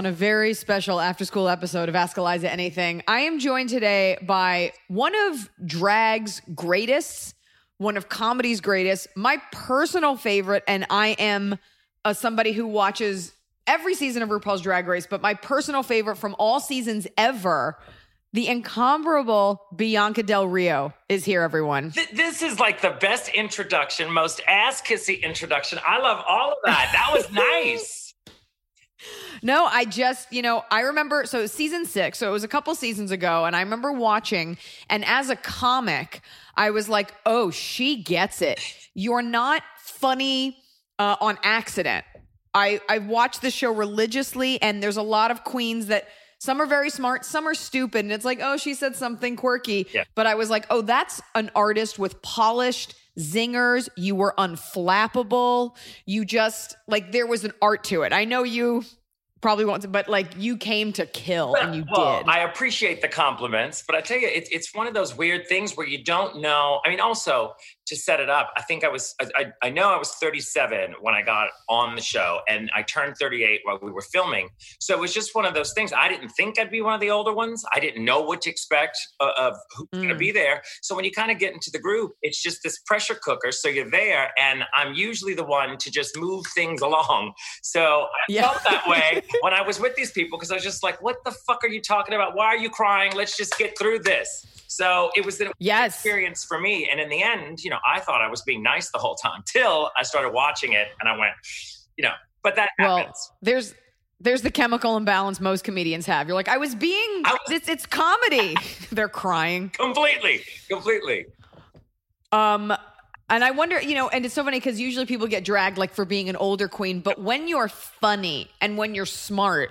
On a very special after school episode of Ask Eliza Anything. I am joined today by one of drag's greatest, one of comedy's greatest, my personal favorite, and I am uh, somebody who watches every season of RuPaul's Drag Race, but my personal favorite from all seasons ever. The incomparable Bianca Del Rio is here, everyone. Th- This is like the best introduction, most ass kissy introduction. I love all of that. That was nice. No, I just, you know, I remember, so season six, so it was a couple seasons ago, and I remember watching, and as a comic, I was like, oh, she gets it. You're not funny uh, on accident. I, I watched the show religiously, and there's a lot of queens that some are very smart, some are stupid, and it's like, oh, she said something quirky. Yeah. But I was like, oh, that's an artist with polished zingers. You were unflappable. You just, like, there was an art to it. I know you probably won't, but like, you came to kill, and you well, did. I appreciate the compliments, but I tell you, it's it's one of those weird things where you don't know. I mean, also to set it up, I think I was, I, I know I was 37 when I got on the show, and I turned 38 while we were filming. So it was just one of those things. I didn't think I'd be one of the older ones. I didn't know what to expect of, of who's going to Mm. be there. So when you kind of get into the group, it's just this pressure cooker. So you're there, and I'm usually the one to just move things along. So I Yeah. felt that way when I was with these people because I was just like, what the fuck are you talking about? Why are you crying? Let's just get through this. So it was an yes. experience for me. And in the end, you know, I thought I was being nice the whole time till I started watching it and I went, you know, but that Well, happens. there's there's the chemical imbalance most comedians have. You're like, I was being I was- it's it's comedy. They're crying. Completely, completely. Um and I wonder, you know, and it's so funny because usually people get dragged like for being an older queen, but when you're funny and when you're smart,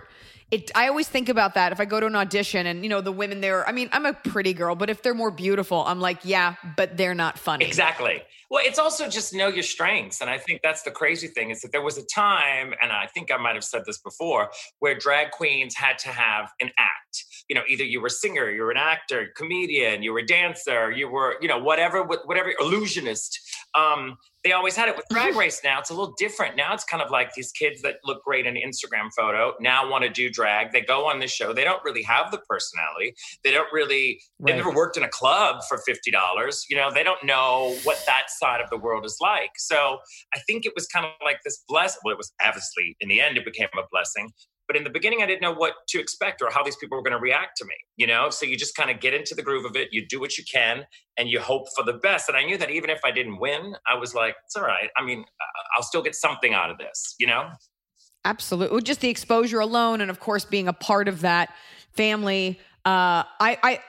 it I always think about that if I go to an audition and you know the women there. I mean, I'm a pretty girl, but if they're more beautiful, I'm like, yeah, but they're not funny. Exactly. Well, it's also just know your strengths. And I think that's the crazy thing is that there was a time, and I think I might have said this before, where drag queens had to have an act. You know, either you were a singer, you were an actor, comedian, you were a dancer, you were, you know, whatever, whatever, illusionist. Um, they always had it with drag race now. It's a little different. Now it's kind of like these kids that look great in an Instagram photo now want to do drag. They go on the show. They don't really have the personality. They don't really, Right. they've never worked in a club for $50. You know, they don't know what that side of the world is like. So I think it was kind of like this blessing. Well, it was obviously in the end, it became a blessing. But in the beginning, I didn't know what to expect or how these people were going to react to me, you know? So you just kind of get into the groove of it. You do what you can and you hope for the best. And I knew that even if I didn't win, I was like, it's all right. I mean, I'll still get something out of this, you know? Absolutely. Just the exposure alone, and of course, being a part of that family. Uh, I, I,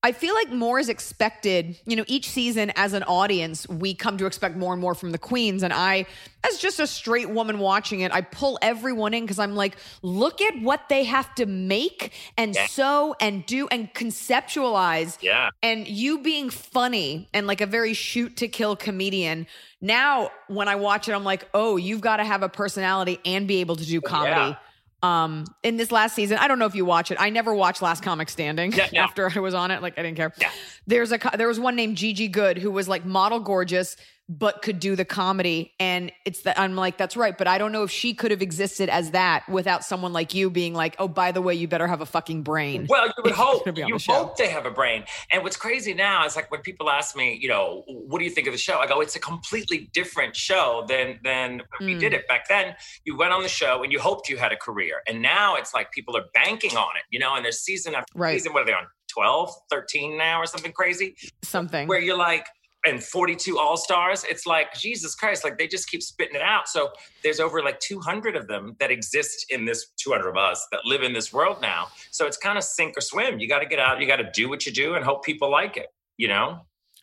I feel like more is expected. You know, each season as an audience, we come to expect more and more from the queens. And I, as just a straight woman watching it, I pull everyone in because I'm like, look at what they have to make and Yeah. sew and do and conceptualize. Yeah. And you being funny and like a very shoot to kill comedian. Now, when I watch it, I'm like, oh, you've got to have a personality and be able to do comedy. Um, in this last season, I don't know if you watch it. I never watched Last Comic Standing Yeah, no. after I was on it. Like I didn't care. Yeah. There's a there was one named Gigi Goode who was like model gorgeous but could do the comedy and it's that I'm like that's right but I don't know if she could have existed as that without someone like you being like oh by the way you better have a fucking brain. Well, you would hope gonna be on you the hope they have a brain. And what's crazy now is like when people ask me, you know, what do you think of the show? I go, it's a completely different show than than when we Mm. did it back then. You went on the show and you hoped you had a career, and now it's like people are banking on it, you know. And there's season after Right. season. What are they on? 12, 13 now, or something crazy? Something. Where you're like. And 42 all stars, it's like Jesus Christ, like they just keep spitting it out. So there's over like 200 of them that exist in this 200 of us that live in this world now. So it's kind of sink or swim. You got to get out, you got to do what you do and hope people like it, you know?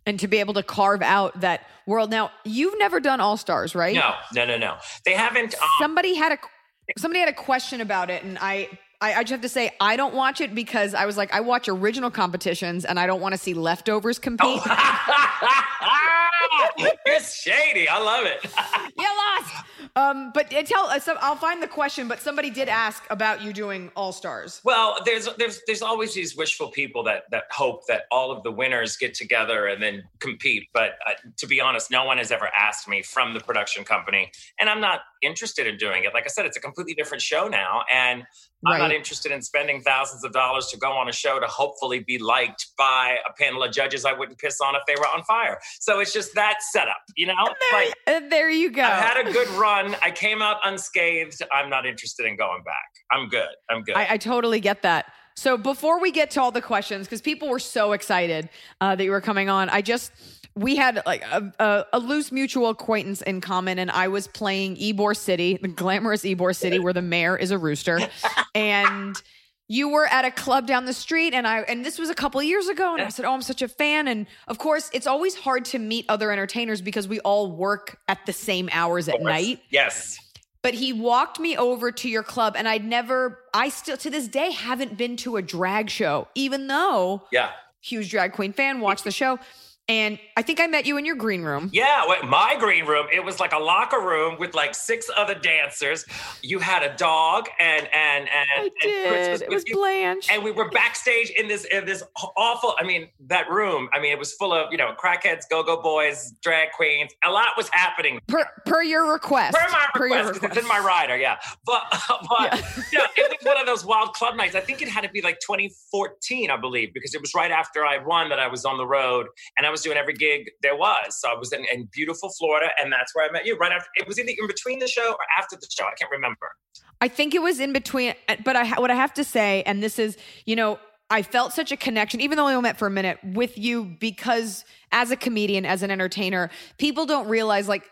and to be able to carve out that world. Now, you've never done All Stars, right? No, no, no, no. They haven't. Um, somebody had a somebody had a question about it and I, I i just have to say i don't watch it because i was like i watch original competitions and i don't want to see leftovers compete it's shady. I love it. you lost um but tell uh, so i'll find the question but somebody did ask about you doing all stars Well, there's there's there's always these wishful people that that hope that all of the winners get together and then compete. But uh, to be honest, no one has ever asked me from the production company, and I'm not interested in doing it. Like I said, it's a completely different show now, and I'm not interested in spending thousands of dollars to go on a show to hopefully be liked by a panel of judges I wouldn't piss on if they were on fire. So it's just that setup, you know. Like Uh, there you go I've had a good run. I came out unscathed. I'm not interested in going back. I'm good. I'm good. I, I totally get that. So before we get to all the questions, because people were so excited uh, that you were coming on, I just we had like a, a, a loose mutual acquaintance in common, and I was playing Ybor City, the glamorous Ybor City, where the mayor is a rooster, and you were at a club down the street and I and this was a couple years ago and I said, "Oh, I'm such a fan." And of course, it's always hard to meet other entertainers because we all work at the same hours at night Yes. but he walked me over to your club and I'd never I still to this day haven't been to a drag show even though Yeah. huge drag queen fan watched the show and I think I met you in your green room. Yeah, wait, my green room, it was like a locker room with like six other dancers. You had a dog and and and, I and Chris did. It was you. Blanche. and we were backstage in this in this awful. I mean, that room. I mean, it was full of you know crackheads, go-go boys, drag queens. A lot was happening. per per your request. Per my Per your request, 'cause it's in my rider, yeah. But, but Yeah. you know, it was one of those wild club nights. I think it had to be like 2014, I believe, because it was right after I won that I was on the road and I was doing every gig there was. So I was in, in beautiful Florida, and that's where I met you. Right after it was either in between the show or after the show. I can't remember. I think it was in between, but I what I have to say, and this is, you know, I felt such a connection, even though we only met for a minute, with you because as a comedian, as an entertainer, people don't realize like.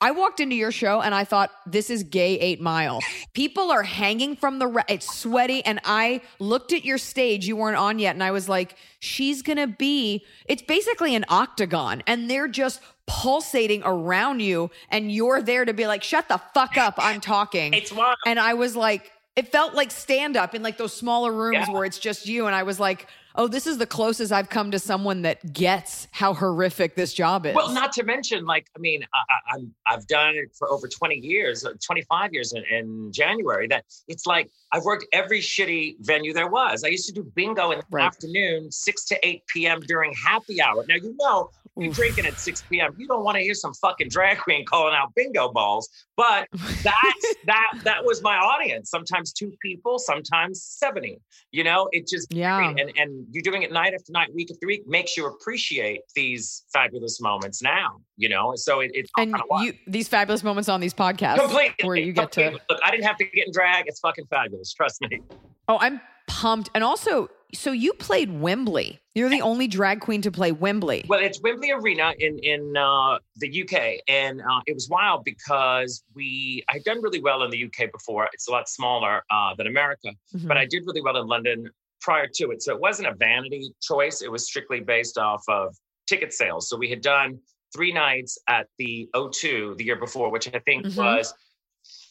I walked into your show and I thought this is gay 8 mile. People are hanging from the ra- it's sweaty and I looked at your stage you weren't on yet and I was like she's going to be it's basically an octagon and they're just pulsating around you and you're there to be like shut the fuck up I'm talking. It's wild. And I was like, it felt like stand up in like those smaller rooms Yeah. where it's just you. And I was like, oh, this is the closest I've come to someone that gets how horrific this job is. Well, not to mention, like, I mean, I, I, I've done it for over 20 years, uh, 25 years in, in January. That it's like I've worked every shitty venue there was. I used to do bingo in the Right. afternoon, 6 to 8 p.m. during happy hour. Now you know. You're drinking at 6 p.m. You don't want to hear some fucking drag queen calling out bingo balls. But that's that that was my audience. Sometimes two people, sometimes 70. You know, it just Yeah. and and you're doing it night after night, week after week, makes you appreciate these fabulous moments now. You know, so it, it's and you these fabulous moments on these podcasts completely where you get to look. I didn't have to get in drag. It's fucking fabulous. Trust me. Oh, I'm pumped. And also, so you played Wembley. You're the only drag queen to play Wembley. Well, it's Wembley Arena in in uh, the UK, and uh, it was wild because we I had done really well in the UK before. It's a lot smaller uh, than America, Mhm. but I did really well in London, prior to it. So it wasn't a vanity choice. It was strictly based off of ticket sales. So we had done three nights at the O2 the year before, which I think Mhm. was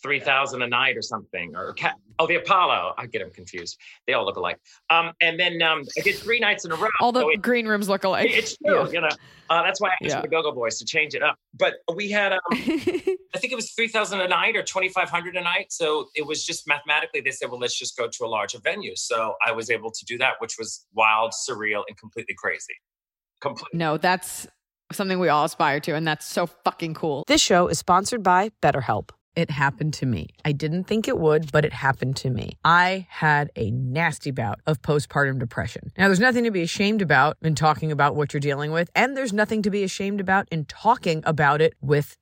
3000 a night or something or oh the apollo i get them confused they all look alike um and then um i did three nights in a row All the So it- green rooms look alike. it's true Yeah. you know uh, that's why i asked Yeah. the go-go boys to change it up but we had um i think it was 3000 a night or 2500 a night so it was just mathematically they said well let's just go to a larger venue so i was able to do that which was wild surreal and completely crazy completely no, that's something we all aspire to, and that's so fucking cool. This show is sponsored by BetterHelp. It happened to me. I didn't think it would, but it happened to me. I had a nasty bout of postpartum depression. Now, there's nothing to be ashamed about in talking about what you're dealing with, and there's nothing to be ashamed about in talking about it with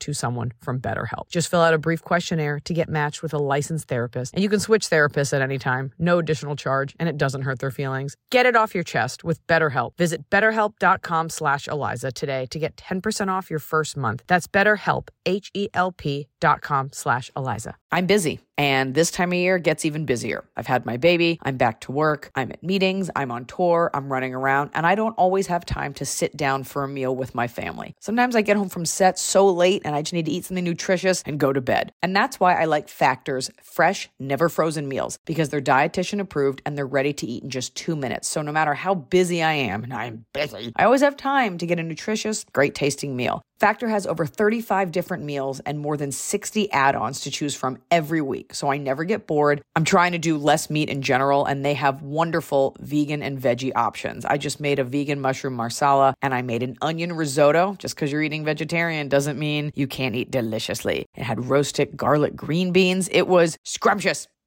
to someone from BetterHelp. Just fill out a brief questionnaire to get matched with a licensed therapist, and you can switch therapists at any time, no additional charge, and it doesn't hurt their feelings. Get it off your chest with BetterHelp. Visit betterhelp.com slash Eliza today to get 10% off your first month. That's betterhelp, H-E-L-P dot com slash Eliza. I'm busy, and this time of year gets even busier. I've had my baby, I'm back to work, I'm at meetings, I'm on tour, I'm running around, and I don't always have time to sit down for a meal with my family. Sometimes I get home from set so late and I just need to eat something nutritious and go to bed. And that's why I like Factor's fresh, never frozen meals because they're dietitian approved and they're ready to eat in just two minutes. So no matter how busy I am, and I'm busy, I always have time to get a nutritious, great tasting meal. Factor has over 35 different meals and more than 60 add ons to choose from every week. So I never get bored. I'm trying to do less meat in general, and they have wonderful vegan and veggie options. I just made a vegan mushroom marsala and I made an onion risotto. Just because you're eating vegetarian doesn't mean you can't eat deliciously. It had roasted garlic green beans. It was scrumptious.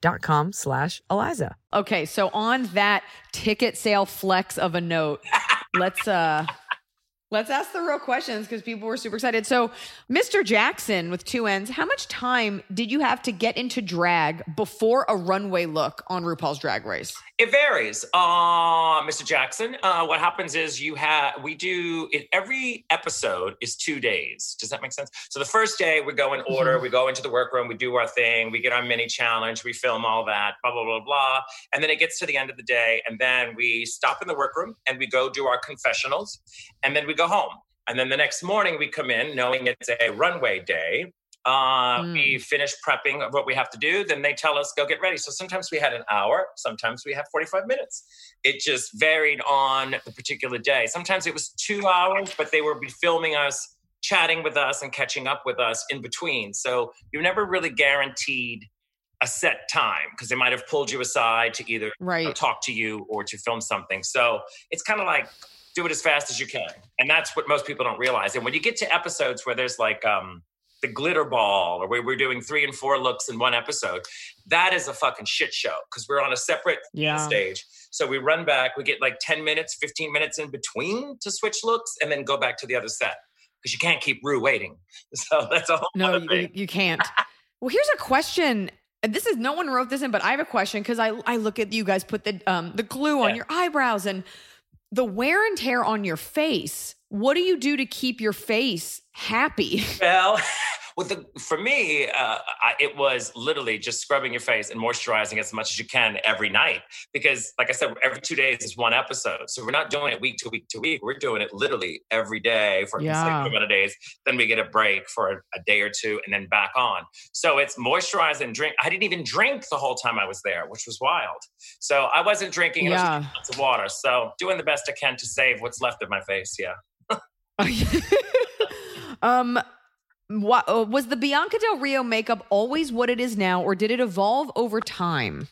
dot com slash Eliza. Okay, so on that ticket sale flex of a note, let's uh let's ask the real questions because people were super excited. So, Mr. Jackson with two ends, how much time did you have to get into drag before a runway look on RuPaul's Drag Race? It varies, uh, Mr. Jackson. Uh, what happens is you have we do it, every episode is two days. Does that make sense? So the first day we go in order, we go into the workroom, we do our thing, we get our mini challenge, we film all that, blah blah blah blah, and then it gets to the end of the day, and then we stop in the workroom and we go do our confessionals, and then we go home. And then the next morning we come in knowing it's a runway day. Uh, Mm. We finish prepping of what we have to do. Then they tell us, go get ready. So sometimes we had an hour, sometimes we have 45 minutes. It just varied on the particular day. Sometimes it was two hours, but they would be filming us, chatting with us, and catching up with us in between. So you're never really guaranteed a set time because they might have pulled you aside to either you know, Right. talk to you or to film something. So it's kind of like do it as fast as you can. And that's what most people don't realize. And when you get to episodes where there's like um, the glitter ball or we're doing three and four looks in one episode, that is a fucking shit show because we're on a separate Yeah. stage. So we run back, we get like 10 minutes, 15 minutes in between to switch looks and then go back to the other set because you can't keep Ru waiting. So that's a whole No, you, you- can't. well, here's a question. And This is no one wrote this in, but I have a question because I I look at you guys put the um the glue on Yeah. your eyebrows and the wear and tear on your face. What do you do to keep your face happy? Well, with the for me, uh, I, it was literally just scrubbing your face and moisturizing as much as you can every night. Because, like I said, every two days is one episode, so we're not doing it week to week to week. We're doing it literally every day for a Yeah. consecutive amount of days. Then we get a break for a, a day or two, and then back on. So it's moisturize and drink. I didn't even drink the whole time I was there, which was wild. So I wasn't drinking. Yeah. lots of water. So doing the best I can to save what's left of my face. Yeah. um what, uh, was the Bianca Del Rio makeup always what it is now, or did it evolve over time?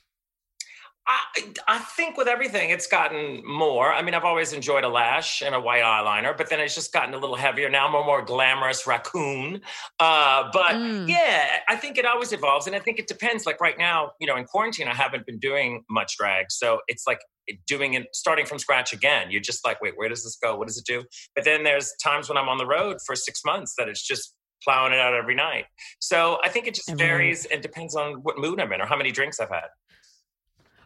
I, I think with everything, it's gotten more. I mean, I've always enjoyed a lash and a white eyeliner, but then it's just gotten a little heavier. Now I'm a more glamorous raccoon. Uh, but Mm. yeah, I think it always evolves. And I think it depends. Like right now, you know, in quarantine, I haven't been doing much drag. So it's like doing it, starting from scratch again. You're just like, wait, where does this go? What does it do? But then there's times when I'm on the road for six months that it's just plowing it out every night. So I think it just varies and depends on what mood I'm in or how many drinks I've had.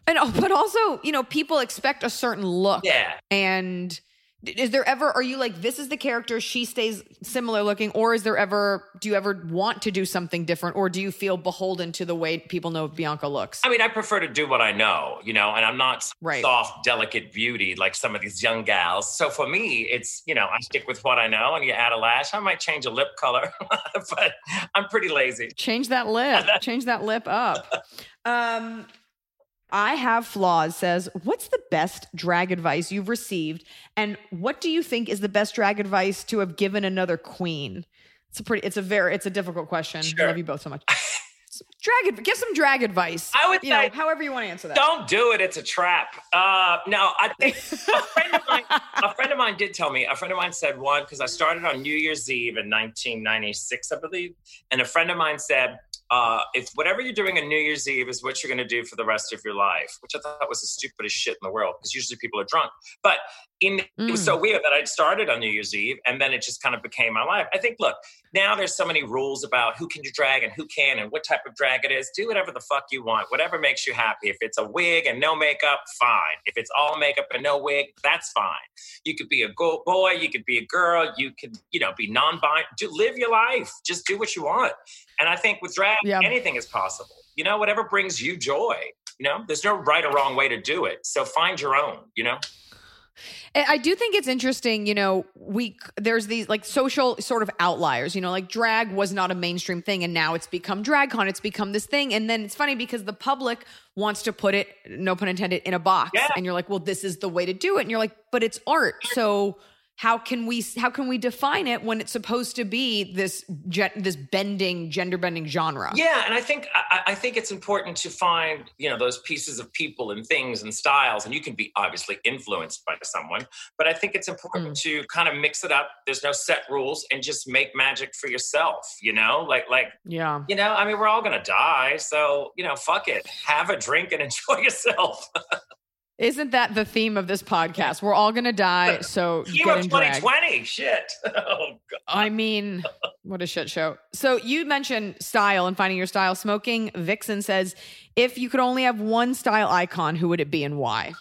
And oh, but also, you know, people expect a certain look. Yeah. And is there ever are you like this is the character she stays similar looking or is there ever do you ever want to do something different or do you feel beholden to the way people know Bianca looks? I mean, I prefer to do what I know, you know, and I'm not Right. soft, delicate beauty like some of these young gals. So for me, it's, you know, I stick with what I know and you add a lash. I might change a lip color, but I'm pretty lazy. Change that lip. Change that lip up. Um I have flaws says, "What's the best drag advice you've received and what do you think is the best drag advice to have given another queen?" It's a pretty it's a very it's a difficult question. I love you both so much. drag give some drag advice. I would you know, however you want to answer that. Don't do it. It's a trap. Uh, no, I think a friend of mine, a friend of mine did tell me. A friend of mine said one because I started on New Year's Eve in 1996, I believe, and a friend of mine said, uh, "If whatever you're doing on New Year's Eve is what you're going to do for the rest of your life," which I thought was the stupidest shit in the world because usually people are drunk. But in it was so weird that I started on New Year's Eve and then it just kind of became my life. I think, look, now there's so many rules about who can you drag and who can and what type of drag it is. Do whatever the fuck you want, whatever makes you happy. If it's a wig and no makeup, fine. If it's all makeup and no wig, that's fine. You could be a go- boy, you could be a girl, you could, you know, be non-binary. Do live your life. Just do what you want. And I think with drag, Yeah. anything is possible. You know, whatever brings you joy. You know, there's no right or wrong way to do it. So find your own. You know. I do think it's interesting, you know, we there's these like social sort of outliers, you know, like drag was not a mainstream thing and now it's become DragCon, it's become this thing and then it's funny because the public wants to put it no pun intended in a box Yeah. and you're like, "Well, this is the way to do it." And you're like, "But it's art." So how can we how can we define it when it's supposed to be this gen, this bending gender bending genre? Yeah, and I think I, I think it's important to find you know those pieces of people and things and styles, and you can be obviously influenced by someone, but I think it's important mm. to kind of mix it up. There's no set rules, and just make magic for yourself. You know, like like Yeah. you know, I mean, we're all gonna die, so you know, fuck it, have a drink and enjoy yourself. Isn't that the theme of this podcast? We're all going to die, so Theme get of in drag. 2020, shit. oh god. I mean, what a shit show. So you mentioned style and finding your style. Smoking Vixen says, if you could only have one style icon, who would it be and why?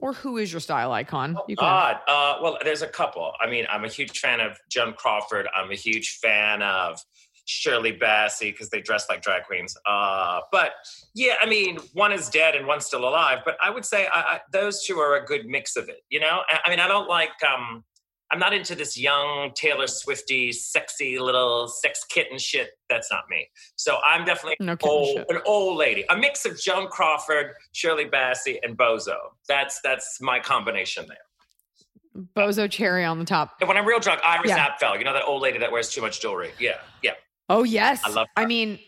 Or who is your style icon? You can God, uh, well, there's a couple. I mean, I'm a huge fan of Joan Crawford. I'm a huge fan of Shirley Bassey because they dress like drag queens. Uh, but yeah, I mean, one is dead and one's still alive. But I would say I, I, those two are a good mix of it. You know, I, I mean, I don't like. Um, I'm not into this young Taylor Swifty, sexy little sex kitten shit. That's not me. So I'm definitely No old, shit. an old lady, a mix of Joan Crawford, Shirley Bassey, and Bozo. That's that's my combination there. Bozo cherry on the top. And when I'm real drunk, Iris Yeah. Apfel, you know that old lady that wears too much jewelry. Yeah, yeah. Oh, yes. I love Her. I mean,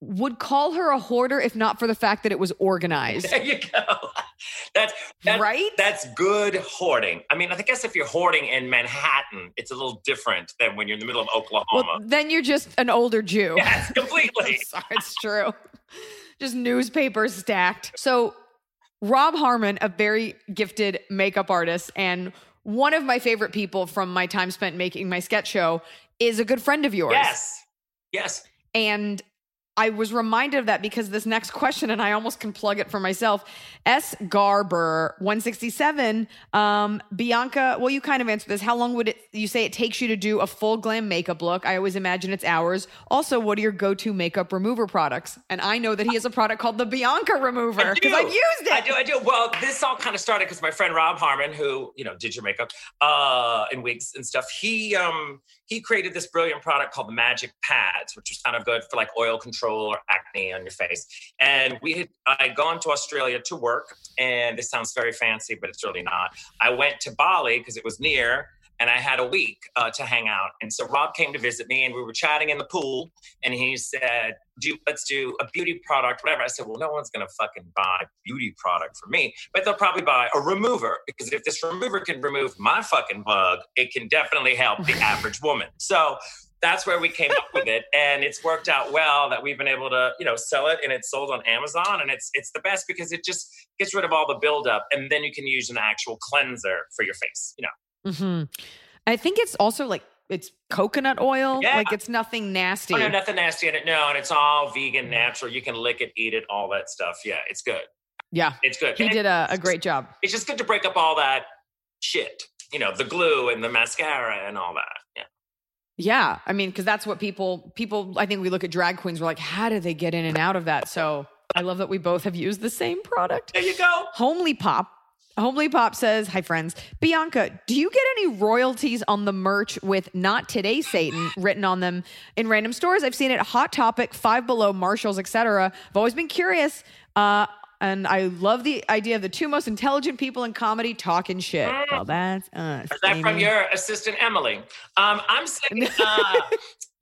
would call her a hoarder if not for the fact that it was organized. There you go. That's that, Right? That's good hoarding. I mean, I guess if you're hoarding in Manhattan, it's a little different than when you're in the middle of Oklahoma. Well, then you're just an older Jew. yes, completely. Sorry, it's true. Just newspapers stacked. So, Rob Harmon, a very gifted makeup artist and one of my favorite people from my time spent making my sketch show, is a good friend of yours. yes, yes. And I was reminded of that because this next question, and I almost can plug it for myself. S. Garber, 167. Um, Bianca, well, you kind of answered this. How long would it, you say it takes you to do a full glam makeup look? I always imagine it's hours. Also, what are your go to makeup remover products? And I know that he has a product called the Bianca Remover I because do. I've used it. I do, I do. Well, this all kind of started because my friend Rob Harmon, who you know did your makeup uh, and wigs and stuff, he um, he created this brilliant product called the Magic Pads, which was kind of good for like oil control or acne on your face. And we had I'd gone to Australia to work, and this sounds very fancy, but it's really not. I went to Bali because it was near. And I had a week uh, to hang out, and so Rob came to visit me, and we were chatting in the pool. And he said, do let's do a beauty product, whatever. I said, well, no one's gonna fucking buy a beauty product for me, but they'll probably buy a remover because if this remover can remove my fucking bug, it can definitely help the average woman. So that's where we came up with it, and it's worked out well that we've been able to, you know, sell it, and it's sold on Amazon, and it's it's the best because it just gets rid of all the buildup, and then you can use an actual cleanser for your face. You know, hmm I think it's also like, it's coconut oil. Yeah. Like it's nothing nasty. oh, no, nothing nasty in it. No, and it's all vegan, natural. You can lick it, eat it, all that stuff. Yeah, it's good. yeah. It's good. He And did a, a great job. it's just good to break up all that shit. You know, the glue and the mascara and all that. Yeah. Yeah, I mean, because that's what people people. I think we look at drag queens. We're like, how do they get in and out of that? So I love that we both have used the same product. There you go. Homely Pop. Homely Pop says, "Hi friends, Bianca. Do you get any royalties on the merch with "Not Today, Satan" written on them in random stores? I've seen it Hot Topic, Five Below, Marshalls, etc. I've always been curious." Uh, and I love the idea of the two most intelligent people in comedy talking shit. Well, that's us. Is that from your assistant, Emily? Um, I'm saying, uh,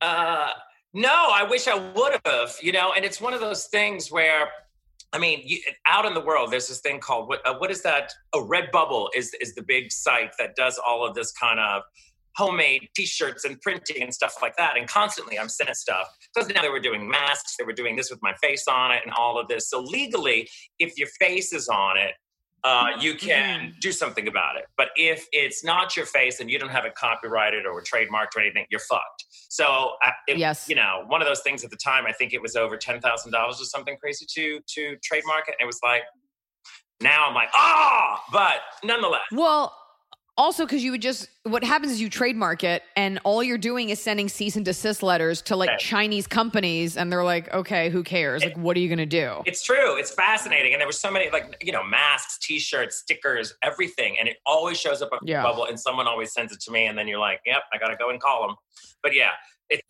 uh, no, I wish I would have, you know, and it's one of those things where, I mean, you, out in the world, there's this thing called what? Uh, what is that? A Redbubble is is the big site that does all of this kind of homemade T-shirts and printing and stuff like that. And constantly, I'm sent stuff because now they were doing masks, they were doing this with my face on it, and all of this. So legally, if your face is on it, uh, you can do something about it. But if it's not your face and you don't have it copyrighted or trademarked or anything, you're fucked. So, uh, it, Yes. you know, one of those things at the time, I think it was over ten thousand dollars or something crazy to to trademark it. And it was like, now I'm like, ah, but nonetheless, Well, also because you would just what happens is you trademark it, and all you're doing is sending cease and desist letters to like Right. Chinese companies, and they're like, okay, who cares? Like, what are you gonna do? It's true. It's fascinating. And there were so many, like, you know, masks, t shirts, stickers, everything. And it always shows up on Yeah. Bubble, and someone always sends it to me. And then you're like, yep, I got to go and call them. But yeah,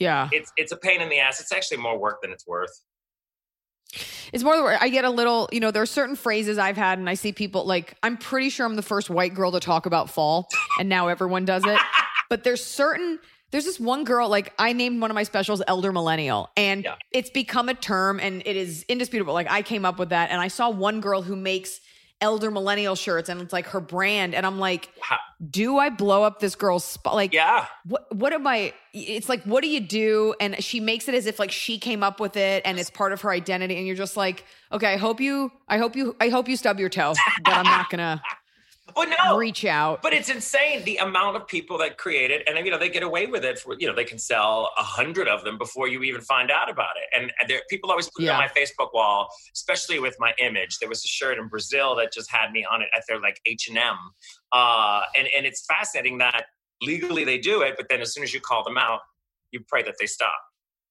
Yeah, it's, it's a pain in the ass. It's actually more work than it's worth. It's more. the- I get a little. You know, there are certain phrases I've had, and I see people like. I'm pretty sure I'm the first white girl to talk about fall, and now everyone does it. But there's certain. There's this one girl, like I named one of my specials Elder Millennial, and Yeah. it's become a term and it is indisputable. Like I came up with that, and I saw one girl who makes Elder Millennial shirts, and it's like her brand, and I'm like, Wow. do I blow up this girl's spot? Like, Yeah. what what am I? It's like, what do you do? And she makes it as if like she came up with it and it's part of her identity. And you're just like, okay, I hope you, I hope you, I hope you stub your toe, but I'm not gonna Well, no. reach out. But it's insane the amount of people that create it, and you know they get away with it for you know they can sell a hundred of them before you even find out about it. And, there, people always put it on my Facebook wall, especially with my image. There was a shirt in Brazil that just had me on it at their like H and M, uh, and and it's fascinating that legally they do it, but then as soon as you call them out, you pray that they stop.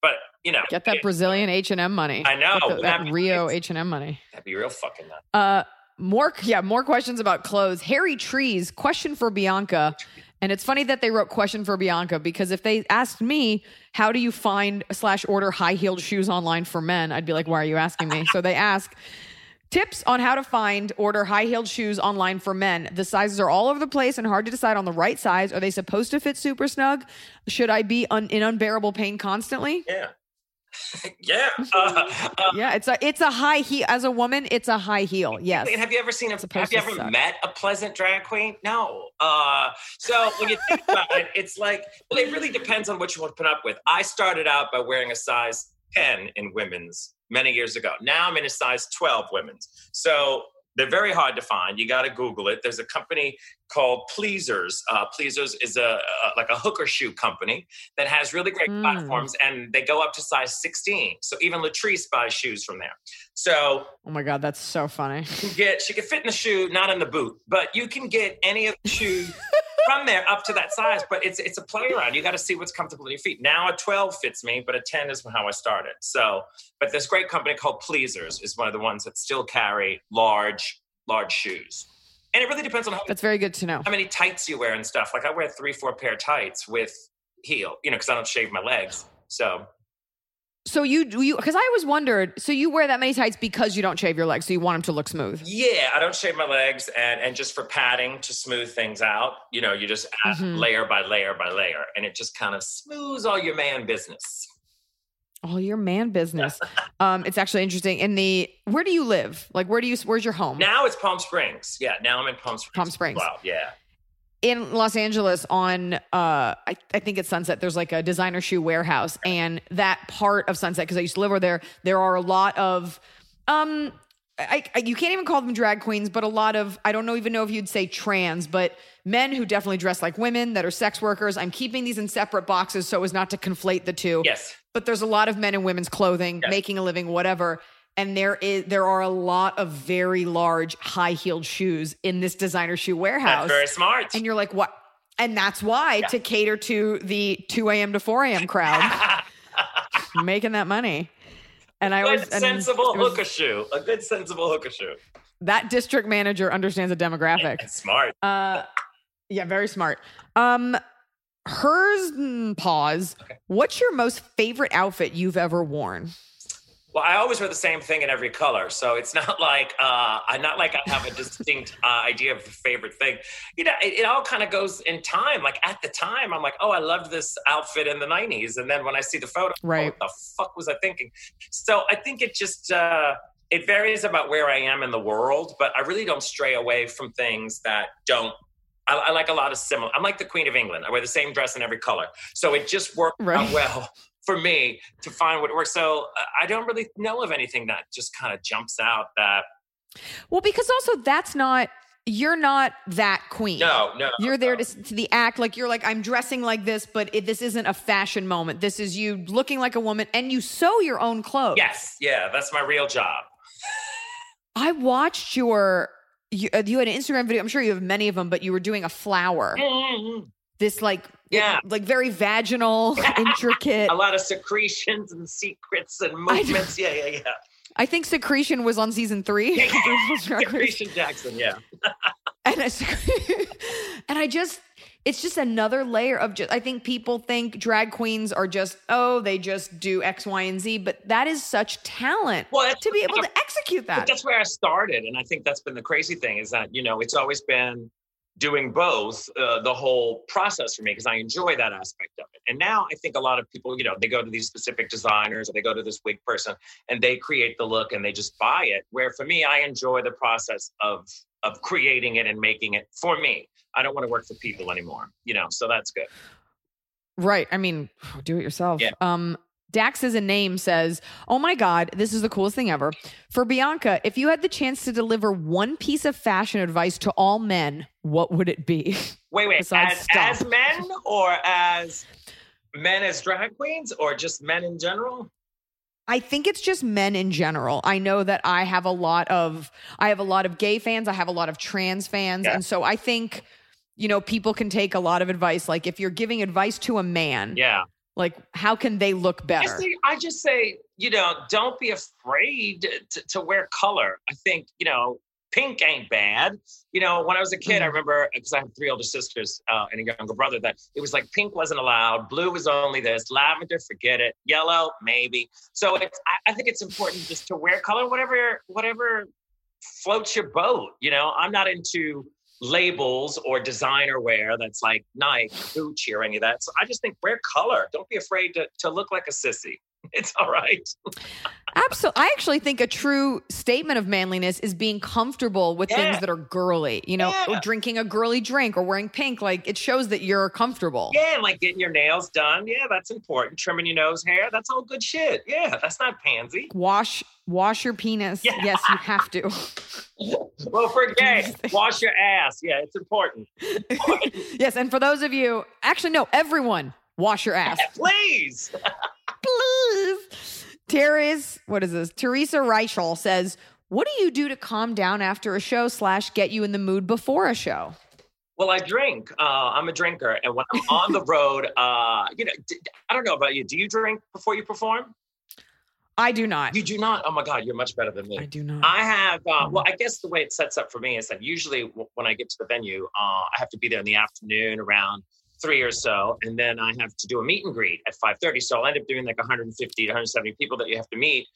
But you know, Get that it- Brazilian H and M money. I know, the- that Rio. H and M money. that'd be real fucking nuts. Uh, more, yeah, more questions about clothes. Harry Trees, question for Bianca. And it's funny that they wrote question for Bianca because if they asked me, how do you find slash order high heeled shoes online for men? I'd be like, why are you asking me? so they ask tips on how to find order high heeled shoes online for men. The sizes are all over the place and hard to decide on the right size. Are they supposed to fit super snug? Should I be un- in unbearable pain constantly? Yeah. yeah. Uh, uh, Yeah, it's a it's a high heel. As a woman, it's a high heel. Yes. And have you ever seen a? Have you ever suck. met a pleasant drag queen? No. Uh, so when you think about it, it's like well, it really depends on what you want to put up with. I started out by wearing a size ten in women's many years ago. Now I'm in a size twelve women's. So they're very hard to find. You got to Google it. There's a company called Pleasers. Uh, Pleasers is a, a like a hooker shoe company that has really great Mm. platforms, and they go up to size 16. So even Latrice buys shoes from there. So Oh my god, that's so funny. can get she can fit in the shoe, not in the boot, but you can get any of the shoes from there up to that size. But it's it's a play around. You got to see what's comfortable in your feet. Now a 12 fits me, but a 10 is how I started. So, but this great company called Pleasers is one of the ones that still carry large large shoes, and it really depends on how, That's very good to know. how many tights you wear and stuff. Like I wear three four pair of tights with heel, you know, because I don't shave my legs. So So you do you because I always wondered. So you wear that many tights because you don't shave your legs, so you want them to look smooth. Yeah, I don't shave my legs, and and just for padding to smooth things out, you know, you just add Mhm. layer by layer by layer, and it just kind of smooths all your man business. All your man business. um, it's actually interesting. In the where do you live? Like where do you where's your home? Now it's Palm Springs. Yeah, now I'm in Palm Springs. Palm Springs. Wow. Yeah. in Los Angeles on uh I, I think it's Sunset there's like a designer shoe warehouse and that part of Sunset because I used to live over there there are a lot of um I, I you can't even call them drag queens but a lot of I don't know even know if you'd say trans but men who definitely dress like women that are sex workers I'm keeping these in separate boxes so as not to conflate the two Yes. But there's a lot of men in women's clothing Yes. making a living whatever and there is there are a lot of very large high-heeled shoes in this designer shoe warehouse That's very smart. and you're like, what? And that's why to cater to the 2 a.m. to 4 a.m. crowd, making that money. And I good was and sensible was- hooker shoe. A good sensible hooker shoe. That district manager understands the demographic. That's smart. Uh, yeah, very smart. Um, hers mm, pause. What's your most favorite outfit you've ever worn? Well, I always wear the same thing in every color, so it's not like uh, I'm not like I have a distinct uh, idea of the favorite thing. You know, it, it all kind of goes in time. Like at the time, I'm like, oh, I loved this outfit in the '90s, and then when I see the photo, oh, Right. what the fuck was I thinking? So I think it just uh, it varies about where I am in the world, but I really don't stray away from things that don't. I, I like a lot of similar. I'm like the Queen of England. I wear the same dress in every color, so it just worked Right. out well for me to find what works. So uh, I don't really know of anything that just kind of jumps out that Well, because also that's not you're not that queen. no, no. You're there no. to, to the act like you're like I'm dressing like this, but it, this isn't a fashion moment. This is you looking like a woman, and you sew your own clothes. Yes, yeah, that's my real job. I watched your you, uh, you had an Instagram video. I'm sure you have many of them, but you were doing a flower. Mhm. This like Yeah. like very vaginal, intricate. A lot of secretions and secrets and movements. Yeah, yeah, yeah. I think secretion was on season three. Secretion Jackson. Yeah. and I, and I just it's just another layer of just I think people think drag queens are just oh they just do X Y and Z but that is such talent Well, to be able to execute that that's where I started, and I think that's been the crazy thing is that you know it's always been doing both uh, the whole process for me because I enjoy that aspect of it. And now I think a lot of people, you know, they go to these specific designers or they go to this wig person and they create the look and they just buy it. Where for me, I enjoy the process of of creating it and making it for me. I don't want to work for people anymore, you know. So that's good. right I mean do it yourself Yeah. um Dax as a name says oh my god this is the coolest thing ever for Bianca if you had the chance to deliver one piece of fashion advice to all men what would it be Wait, wait. As, as men or as men as drag queens or just men in general? I think it's just men in general. I know that I have a lot of I have a lot of gay fans, I have a lot of trans fans, Yeah. and so I think you know people can take a lot of advice like if you're giving advice to a man, Yeah. like how can they look I, better? say, I just say, you know, don't be afraid to, to wear color. I think, you know, pink ain't bad. You know, when I was a kid, I Mhm. remember because I have three older sisters uh, and a younger brother that it was like pink wasn't allowed, blue was only this, lavender, forget it, yellow, maybe. So it's, I, I think it's important just to wear color, whatever, whatever floats your boat. You know, I'm not into labels or designer wear that's like Nike, Gucci, or any of that. So I just think wear color. Don't be afraid to, to look like a sissy. It's all right. Absolutely. I actually think a true statement of manliness is being comfortable with Yeah. things that are girly, you know, Yeah. drinking a girly drink or wearing pink. Like it shows that you're comfortable. Yeah, and like getting your nails done. Yeah, that's important. Trimming your nose hair. That's all good shit. Yeah, that's not pansy. Wash wash your penis. Yeah. Yes, you have to. Well, for gay, wash your ass. Yeah, it's important. yes, and for those of you, actually no, everyone, wash your ass. Please. Please. Teresa, what is this? Teresa Reichel says, "What do you do to calm down after a show slash get you in the mood before a show?" Well, I drink. Uh, I'm a drinker, and when I'm on the road, uh, you know, d- I don't know about you. Do you drink before you perform? I do not. You do not. Oh my God, you're much better than me. I do not. I have, uh, well, I guess the way it sets up for me is that usually w- when I get to the venue, uh, I have to be there in the afternoon around three or so, and then I have to do a meet and greet at 5.30. So I'll end up doing like 150 to 170 people that you have to meet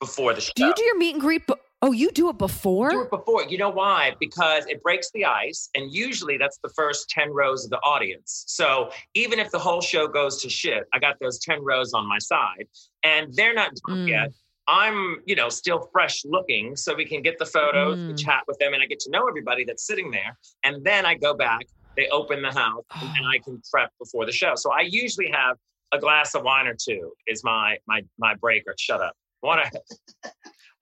before the show. do you do your meet and greet? But oh, you do it before? do it before. You know why? Because it breaks the ice, and usually that's the first 10 rows of the audience. So even if the whole show goes to shit, I got those 10 rows on my side, and they're not drunk Mm. yet. I'm, you know, still fresh looking, so we can get the photos, Mm. chat with them, and I get to know everybody that's sitting there. And then I go back, they open the house, and, and I can prep before the show. So I usually have a glass of wine or two is my my my break or shut up. One or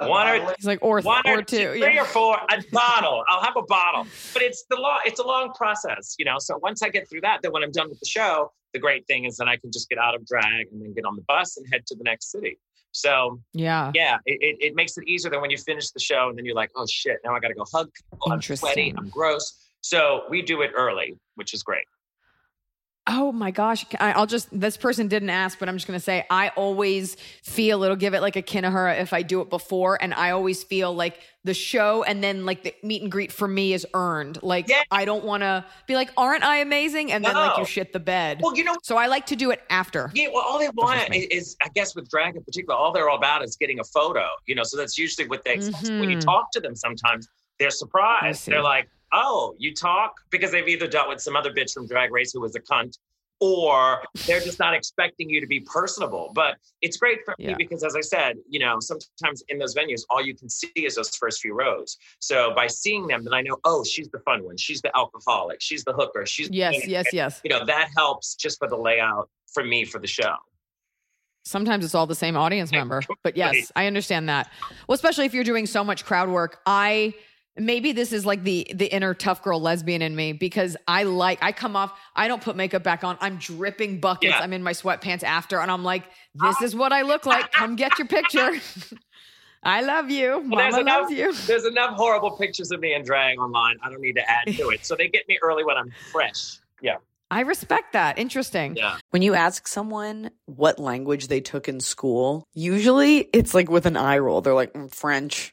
one or He's like, or, one or or two. three Yeah. or four, a bottle. I'll have a bottle, but it's the long. It's a long process, you know. So once I get through that, then when I'm done with the show, the great thing is that I can just get out of drag and then get on the bus and head to the next city. So Yeah. yeah, it, it, it makes it easier than when you finish the show and then you're like, oh shit, now I got to go hug people. I'm sweaty. I'm gross. So we do it early, which is great. Oh my gosh. I'll just, this person didn't ask, but I'm just going to say, I always feel it'll give it like a Kinahura if I do it before. And I always feel like the show and then like the meet and greet for me is earned. Like, Yeah. I don't want to be like, aren't I amazing? And then like you shit the bed. Well, you know, So I like to do it after. Yeah, well, all they want is, is, I guess, with drag in particular, all they're all about is getting a photo. You know, so that's usually what they. When you Mhm. talk to them, sometimes they're surprised. They're like, "Oh, you talk," because they've either dealt with some other bitch from Drag Race who was a cunt, or they're just not expecting you to be personable. But it's great for me because, as I said, you know, sometimes in those venues, all you can see is those first few rows. So by seeing them, then I know, oh, she's the fun one. She's the alcoholic. She's the hooker. She's Yes, yes, yes. You know, that helps just for the layout for me for the show. Sometimes it's all the same audience member. But yes, I understand that. Well, especially if you're doing so much crowd work. I maybe this is like the the inner tough girl lesbian in me because I like I come off, I don't put makeup back on. I'm dripping buckets. Yeah. I'm in my sweatpants after and I'm like, this is what I look like. Come get your picture. I love you. Well, there's Mama enough, loves you. There's enough horrible pictures of me in drag online. I don't need to add to it. So they get me early when I'm fresh. Yeah. I respect that. Interesting. Yeah. When you ask someone what language they took in school, usually it's like with an eye roll. They're like, "Mm, French.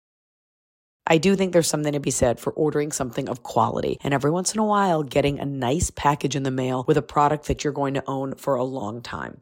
I do think there's something to be said for ordering something of quality and every once in a while getting a nice package in the mail with a product that you're going to own for a long time.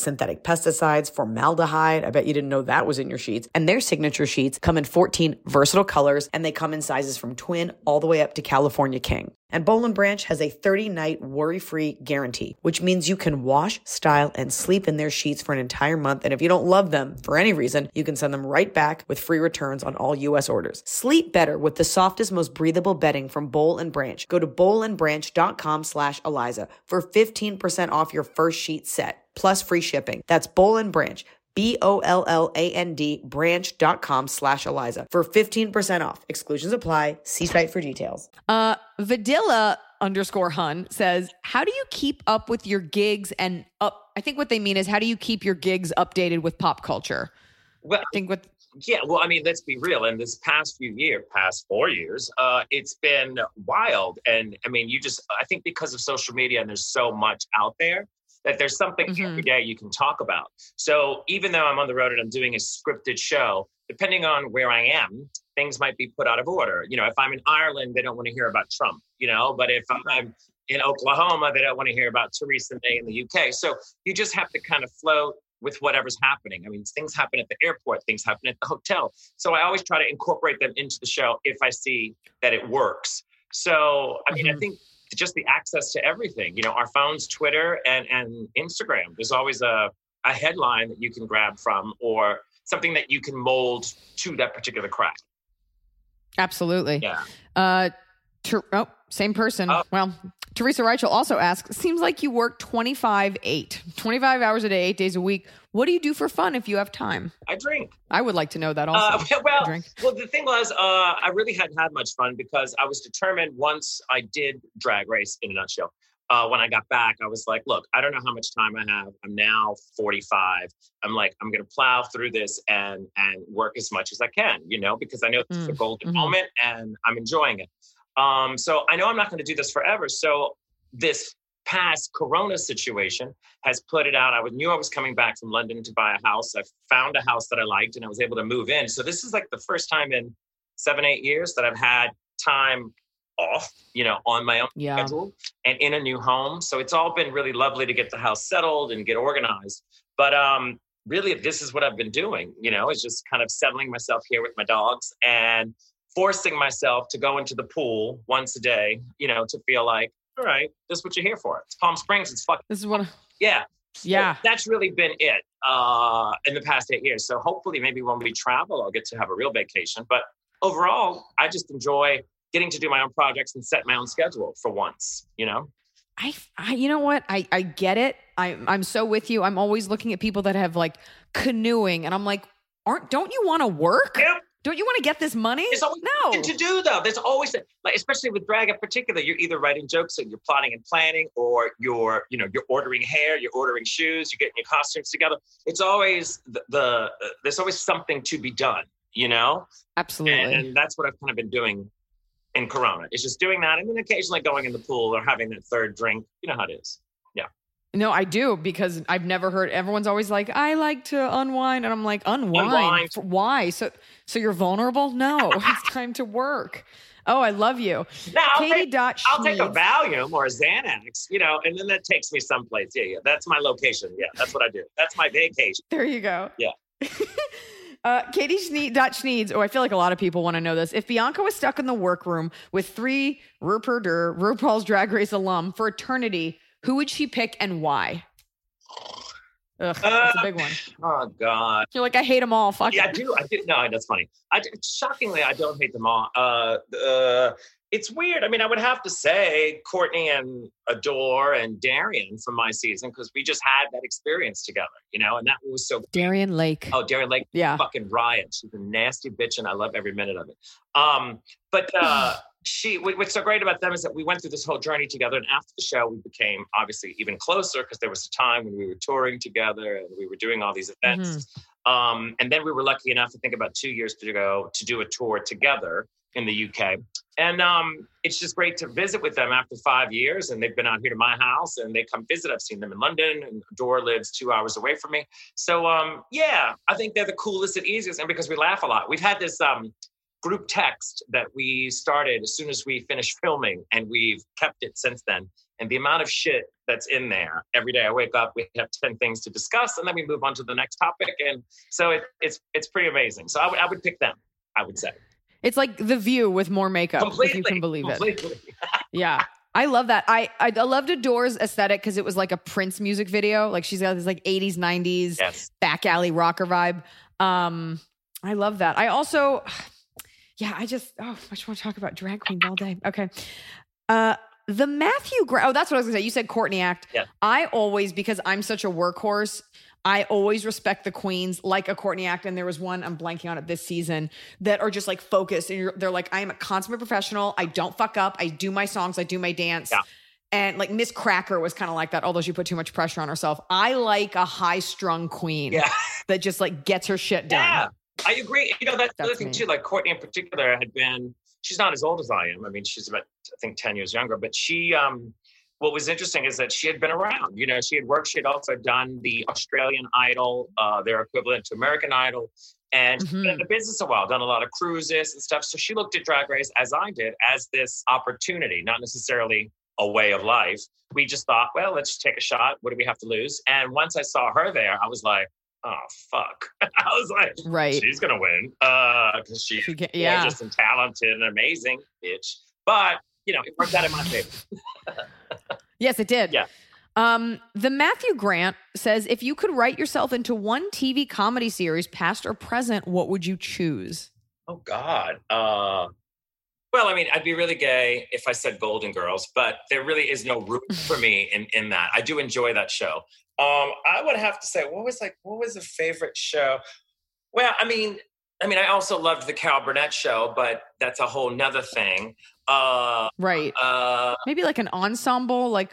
synthetic pesticides, formaldehyde. I bet you didn't know that was in your sheets. And their signature sheets come in 14 versatile colors and they come in sizes from twin all the way up to California King. And Boll and Branch has a 30 night worry free guarantee, which means you can wash, style, and sleep in their sheets for an entire month. And if you don't love them for any reason, you can send them right back with free returns on all US orders. Sleep better with the softest, most breathable bedding from Boll and Branch. Go to bollandbranch.com slash Eliza for 15% off your first sheet set plus free shipping. That's Boll and Branch. B-O-L-L-A-N-D branch.com slash Eliza for 15% off. Exclusions apply. See site for details. Uh, Vidilla underscore Hun says, How do you keep up with your gigs and up? I think what they mean is, How do you keep your gigs updated with pop culture? Well, I think what yeah, well, I mean, let's be real. In this past few years, past four years, uh, it's been wild. And I mean, you just, I think because of social media and there's so much out there, that there's something Mhm. every day you can talk about. So even though I'm on the road and I'm doing a scripted show, depending on where I am, things might be put out of order. You know, if I'm in Ireland, they don't want to hear about Trump, you know, but if I'm in Oklahoma, they don't want to hear about Theresa May in the UK. So you just have to kind of flow with whatever's happening. I mean, things happen at the airport, things happen at the hotel. So I always try to incorporate them into the show if I see that it works. So, I mean, I Mhm. think just the access to everything, you know, our phones, Twitter and, and Instagram, there's always a, a headline that you can grab from or something that you can mold to that particular craft. absolutely. Yeah. Uh, Ter- oh, same person. Oh. Well, Teresa Reichel also asks, seems like you work 25 8, 25 hours a day, eight days a week. What do you do for fun if you have time? I drink. I would like to know that also. Uh, well, well, the thing was, uh, I really hadn't had much fun because I was determined once I did Drag Race in a nutshell. Uh, when I got back, I was like, look, I don't know how much time I have. I'm now 45. I'm like, I'm going to plow through this and and work as much as I can, you know, because I know this is a Mm, golden mhm. moment and I'm enjoying it. Um, so I know I'm not going to do this forever. So this past Corona situation has put it out. I was- knew I was coming back from London to buy a house. I found a house that I liked and I was able to move in. So this is like the first time in seven, eight years that I've had time off, you know, on my own yeah. schedule and in a new home. So it's all been really lovely to get the house settled and get organized. But um, really, this is what I've been doing, you know, is just kind of settling myself here with my dogs and forcing myself to go into the pool once a day, you know, to feel like, all right, this is what you're here for. It's Palm Springs. It's fucking, This is what, yeah. So yeah. that's really been it uh, in the past eight years. So hopefully, maybe when we travel, I'll get to have a real vacation. But overall, I just enjoy getting to do my own projects and set my own schedule for once, you know? I, I you know what I I get it I I'm so with you I'm always looking at people that have like canoeing and I'm like aren't don't you want to work Yep. Don't you want to get this money There's always no to do though. There's always like, especially with drag in particular, you're either writing jokes and you're plotting and planning, or you're, you know, you're ordering hair, you're ordering shoes, you're getting your costumes together. It's always the, the uh, there's always something to be done, you know, absolutely and, and that's what I've kind of been doing in Corona. It's just doing that, and then occasionally going in the pool or having that third drink. You know how it is. No I do because I've never heard everyone's always like I like to unwind and I'm like unwind, Unwind. Why so so you're vulnerable no it's time to work oh I love you Now I'll Katie take, dot I'll take a Valium or a Xanax, you know, and then that takes me someplace. Yeah, yeah, that's my location. Yeah, that's what I do. That's my vacation. There you go. Yeah. uh, Katie Schneed, dot Schneeds. Oh, I feel like a lot of people want to know this. If Bianca was stuck in the workroom with three Rupert or RuPaul's Drag Race alum for eternity, who would she pick and why? Ugh, that's a Uh, big one. Oh God. You're like, I hate them all. Fuck Yeah, I do. I do. No, that's funny. I do- shockingly, I don't hate them all. Uh, uh, it's weird. I mean, I would have to say Courtney and Adore and Darienne from my season because we just had that experience together, you know, and that was so. Darienne Lake. Oh, Darienne Lake, Yeah. fucking riot. She's a nasty bitch, and I love every minute of it. Um, but uh, she, what's so great about them is that we went through this whole journey together, and after the show, we became obviously even closer because there was a time when we were touring together and we were doing all these events. Um, and then we were lucky enough, I think about two years ago, to do a tour together in the UK. And um, it's just great to visit with them after five years. And they've been out here to my house and they come visit. I've seen them in London, and Adore lives two hours away from me. So um, yeah, I think they're the coolest and easiest. And because we laugh a lot, we've had this um, group text that we started as soon as we finished filming, and we've kept it since then. And the amount of shit that's in there every day I wake up, we have 10 things to discuss, and then we move on to the next topic. And so it, it's it's pretty amazing. So I would I would pick them, I would say. It's like The View with more makeup, Completely. if you can believe it. Yeah. I love that. I I loved Adore's aesthetic because it was like a Prince music video. Like she's got this like 80s, 90s Yes. back alley rocker vibe. Um, I love that. I also, yeah, I just oh, I just want to talk about drag queens all day. Okay. Uh the Matthew Gra- oh, that's what I was gonna say. You said Courtney Act. Yeah. I always, because I'm such a workhorse, I always respect the queens like a Courtney Act. And there was one I'm blanking on it this season that are just like focused and you're, they're like, I am a consummate professional. I don't fuck up. I do my songs. I do my dance. Yeah. And like Miz Cracker was kind of like that, although she put too much pressure on herself. I like a high strung queen Yeah. that just like gets her shit done. Yeah, I agree. You know, that's the other thing me. too. Like Courtney in particular had been, she's not as old as I am. I mean, she's about, I think, 10 years younger, but she, um, what was interesting is that she had been around. You know, she had worked, she had also done the Australian Idol, uh, their equivalent to American Idol. And she's been in the business a while, done a lot of cruises and stuff. So she looked at Drag Race, as I did, as this opportunity, not necessarily a way of life. We just thought, well, let's take a shot. What do we have to lose? And once I saw her there, I was like, oh, fuck. I was like, Right. she's gonna win because she's She can- yeah. gorgeous and talented and amazing, bitch. But you know, it worked out in my favor. Yes, it did. Yeah. Um, the Matthew Grant says if you could write yourself into one TV comedy series, past or present, what would you choose? Oh God. Uh, well, I mean, I'd be really gay if I said Golden Girls, but there really is no room for me in in that. I do enjoy that show. Um, I would have to say, what was like, what was a favorite show? Well, I mean, I mean, I also loved the Carol Burnett show, but that's a whole nother thing. Uh, Right. uh, Maybe like an ensemble. Like,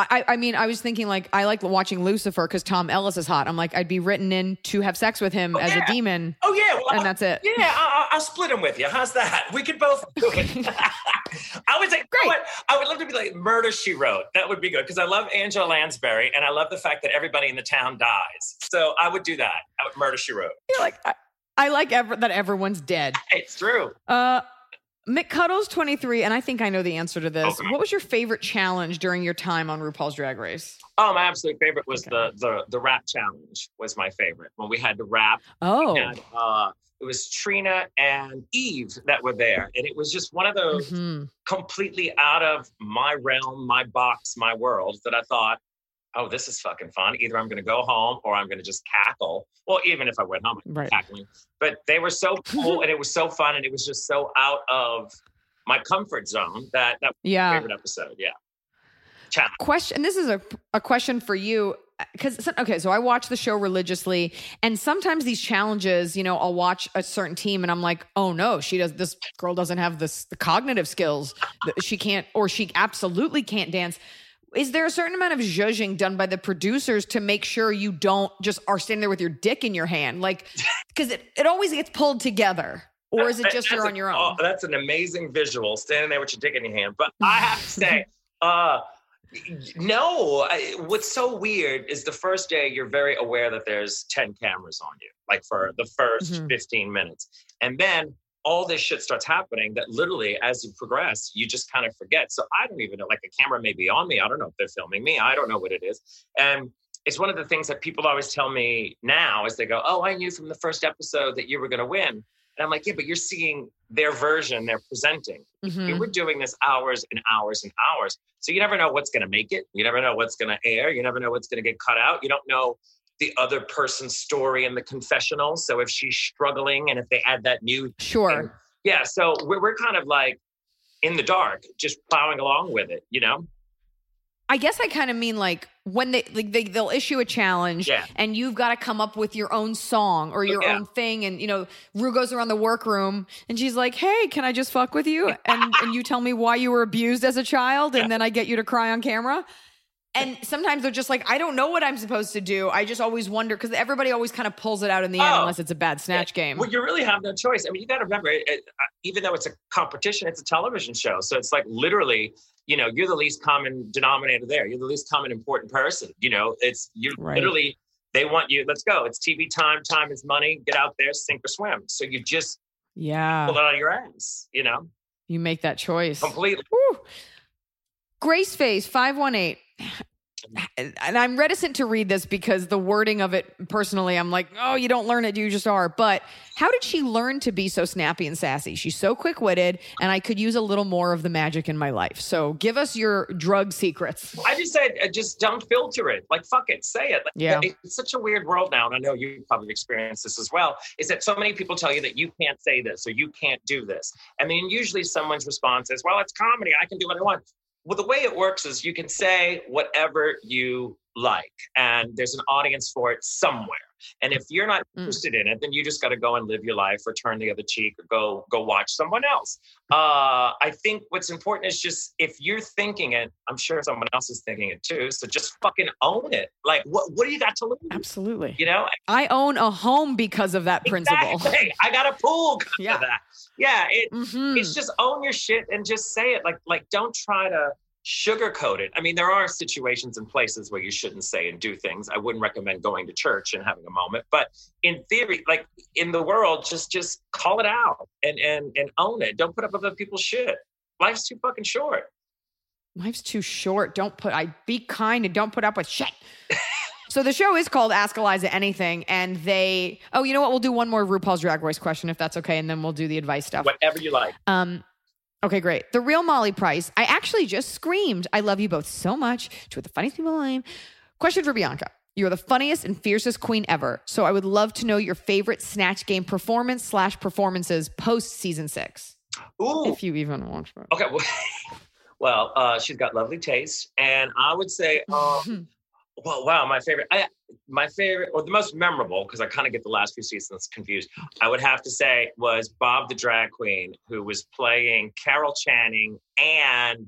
I, I mean, I was thinking like I like watching Lucifer because Tom Ellis is hot. I'm like, I'd be written in to have sex with him Oh, as yeah. a demon, oh yeah, well, and that's it. Yeah, I, I- I'll split them with you. How's that? We could both do it. I would say, Great. Great. I would love to be like Murder She Wrote. That would be good because I love Angela Lansbury and I love the fact that everybody in the town dies. So I would do that. I would Murder She Wrote. You're like, I, I like ever, that everyone's dead. It's true. Uh, McCuddles 23, and I think I know the answer to this. Okay. What was your favorite challenge during your time on RuPaul's Drag Race? Oh, my absolute favorite was Okay. the the the rap challenge. Was my favorite when we had to rap. Oh, And, uh, it was Trina and Eve that were there, and it was just one of those mhm. completely out of my realm, my box, my world that I thought, oh, this is fucking fun. Either I'm going to go home or I'm going to just cackle. Well, even if I went home, Right. cackling. But they were so cool and it was so fun and it was just so out of my comfort zone that that was my yeah. favorite episode. Yeah. Challenge. question this is a, a question for you uh, because okay so i watch the show religiously and sometimes these challenges you know i'll watch a certain team and i'm like oh no she does this girl doesn't have this the cognitive skills that she can't or she absolutely can't dance is there a certain amount of judging done by the producers to make sure you don't just are standing there with your dick in your hand like because it, it always gets pulled together or is it just you're on your oh, own that's an amazing visual, standing there with your dick in your hand. But I have to say, uh, no. I, what's so weird is the first day you're very aware that there's ten cameras on you, like for the 1st Mhm. 15 minutes, and then all this shit starts happening. That literally, as you progress, you just kind of forget. So I don't even know. Like a camera may be on me. I don't know if they're filming me. I don't know what it is, and. It's one of the things that people always tell me now as they go, Oh, I knew from the first episode that you were going to win. And I'm like, yeah, but you're seeing their version they're presenting. Mhm. We were doing this hours and hours and hours. So you never know what's going to make it. You never know what's going to air. You never know what's going to get cut out. You don't know the other person's story in the confessional. So if she's struggling and if they add that new sure yeah, so we're, we're kind of like, in the dark, just plowing along with it, you know? I guess I kind of mean like when they like they they'll issue a challenge Yeah. and you've got to come up with your own song or your Yeah. own thing and you know Ru goes around the workroom and she's like hey can I just fuck with you and and you tell me why you were abused as a child and then I get you to cry on camera and sometimes they're just like I don't know what I'm supposed to do I just always wonder because everybody always kind of pulls it out in the end Oh. unless it's a bad snatch game Well, you really have no choice. I mean, you got to remember, it, it, uh, even though it's a competition, it's a television show. So it's like literally, you know, you're the least common denominator there. You're the least common important person. You know, it's you Right. literally, they want you, let's go. It's TV time. Time is money. Get out there, sink or swim. So you just yeah pull it out of your ass, you know, you make that choice completely. Woo. Grace Face 518. And I'm reticent to read this because the wording of it personally, I'm like, oh, you don't learn it, you just are. But how did she learn to be so snappy and sassy? She's so quick witted, and I could use a little more of the magic in my life. So give us your drug secrets. I just said, uh, just don't filter it. Like, fuck it, say it. Like, Yeah. It's such a weird world now, and I know you probably experienced this as well. Is that so many people tell you that you can't say this or you can't do this? I mean, usually someone's response is, "Well, it's comedy. I can do what I want." Well, the way it works is you can say whatever you like, and there's an audience for it somewhere. And if you're not Mm. interested in it, then you just got to go and live your life, or turn the other cheek, or go go watch someone else. Uh, I think what's important is just if you're thinking it, I'm sure someone else is thinking it too. So just fucking own it. Like, what what do you got to lose? Absolutely. You know, I own a home because of that principle. Exactly. I got a pool. Yeah. that. Yeah. It, Mhm. it's just own your shit and just say it. Like like don't try to sugarcoat it. I mean, there are situations and places where you shouldn't say and do things. I wouldn't recommend going to church and having a moment, but in theory, like in the world, just just call it out and and and own it. Don't put up with other people's shit. Life's too fucking short. Life's too short. Don't put I be kind and don't put up with shit. so the show is called Ask Eliza Anything, and they oh, you know what? We'll do one more RuPaul's Drag Race question if that's okay, and then we'll do the advice stuff. Whatever you like. Um Okay, great. The real Molly Price. I actually just screamed, I love you both so much. Two of the funniest people alive. Question for Bianca. You're the funniest and fiercest queen ever. So I would love to know your favorite Snatch Game performance slash performances post season six. Ooh. If you even watched it. Okay. Well, well uh, she's got lovely taste, and I would say, um, well, wow, my favorite, I, my favorite, or the most memorable, because I kind of get the last few seasons confused. I would have to say was Bob the drag queen, who was playing Carol Channing and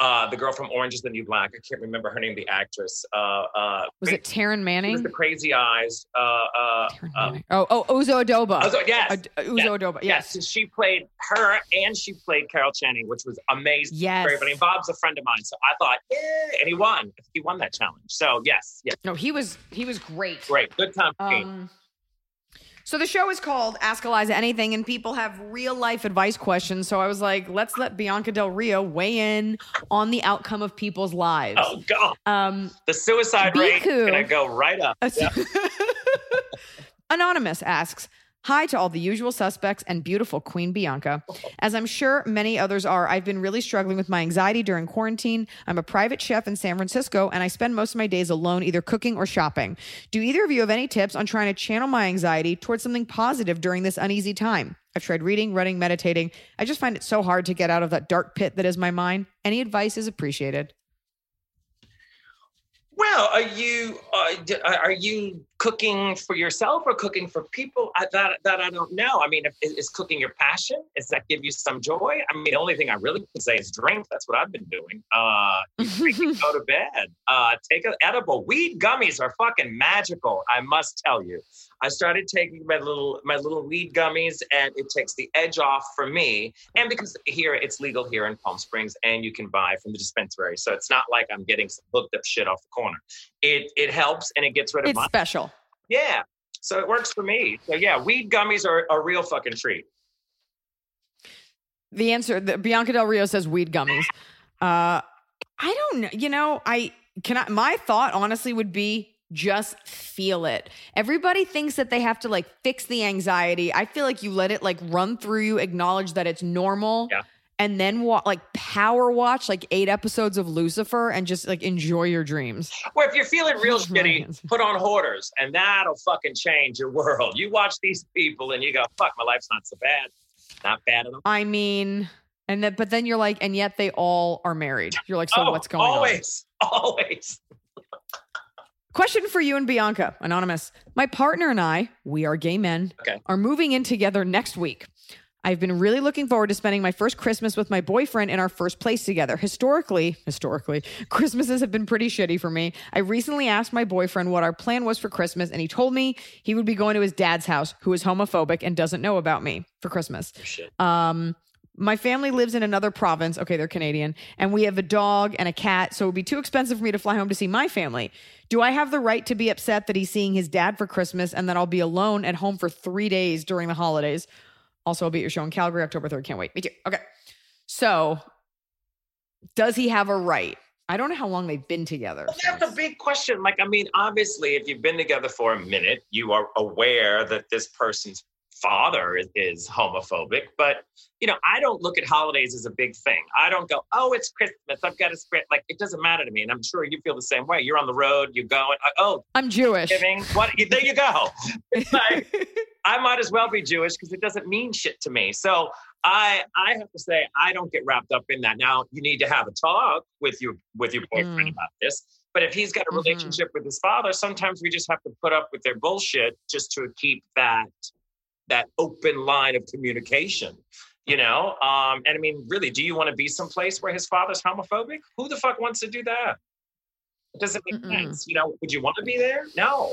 uh, the girl from Orange Is the New Black. I can't remember her name, the actress. Uh, uh, Was it Taryn Manning? the crazy eyes. Uh, uh, Taryn uh, Oh, oh, Uzo Aduba. so- yes, Ad- Uzo Aduba. yes. Yes. She played her, and she played Carol Channing, which was amazing. Yes. Very funny. Bob's a friend of mine, so I thought, yeah, and he won. He won that challenge. So yes, yes, No, he was he was great. great, good time. Um, so the show is called Ask Eliza Anything, and people have real life advice questions. So I was like, let's let Bianca Del Rio weigh in on the outcome of people's lives. oh god, Um, the suicide rate Biku. is gonna go right up. Yeah. Anonymous asks, Hi to all the usual suspects and beautiful Queen Bianca. As I'm sure many others are, I've been really struggling with my anxiety during quarantine. I'm a private chef in San Francisco and I spend most of my days alone, either cooking or shopping. Do either of you have any tips on trying to channel my anxiety towards something positive during this uneasy time? I've tried reading, running, meditating. I just find it so hard to get out of that dark pit that is my mind. Any advice is appreciated. Well, are you uh, are you cooking for yourself or cooking for people? I, that that I don't know. I mean, if, is, is cooking your passion? Does that give you some joy? I mean, the only thing I really can say is drink. That's what I've been doing. Uh, go to bed. Uh, take an edible. Weed gummies are fucking magical. I must tell you. I started taking my little my little weed gummies, and it takes the edge off for me. And because here it's legal here in Palm Springs, and you can buy from the dispensary, so it's not like I'm getting some hooked up shit off the corner. It it helps and it gets rid of It's my special. yeah. So it works for me. So yeah, weed gummies are a real fucking treat. The answer, the, Bianca Del Rio says weed gummies. Uh, I don't know. You know, I can. I, my thought, honestly, would be just feel it. Everybody thinks that they have to like fix the anxiety. I feel like you let it like run through you, acknowledge that it's normal, Yeah. and then wa- like power watch like eight episodes of Lucifer and just like enjoy your dreams. Or if you're feeling real shitty, put on hoarders, and that'll fucking change your world. You watch these people, and you go, "Fuck, my life's not so bad. Not bad at all." I mean, And then, but then you're like, and yet they all are married. You're like, so oh, what's going on? always, Always. Question for you and Bianca, anonymous. My partner and I, we are gay men, Okay. are moving in together next week. I've been really looking forward to spending my first Christmas with my boyfriend in our first place together. Historically, historically, Christmases have been pretty shitty for me. I recently asked my boyfriend what our plan was for Christmas, and he told me he would be going to his dad's house, who is homophobic and doesn't know about me for Christmas. Um, my family lives in another province. Okay, they're Canadian, and we have a dog and a cat, so it would be too expensive for me to fly home to see my family. Do I have the right to be upset that he's seeing his dad for Christmas and that I'll be alone at home for three days during the holidays? Also, I'll be at your show in Calgary October 3rd. Can't wait. Me too. Okay. So, does he have a right? I don't know how long they've been together. Well, that's a big question. Like, I mean, obviously, if you've been together for a minute, you are aware that this person's father is, homophobic. But, you know, I don't look at holidays as a big thing. I don't go, oh, it's Christmas. I've got a script. Like, it doesn't matter to me. And I'm sure you feel the same way. You're on the road, you go, and, oh, I'm Jewish. giving. What? There you go. Like, I might as well be Jewish because it doesn't mean shit to me. So I I have to say I don't get wrapped up in that. Now you need to have a talk with your with your boyfriend Mm. about this. But if he's got a Mhm. relationship with his father, sometimes we just have to put up with their bullshit just to keep that that open line of communication. You know, um, and I mean, really, do you want to be someplace where his father's homophobic? Who the fuck wants to do that? It doesn't make Mm-mm. sense. You know, would you want to be there? No,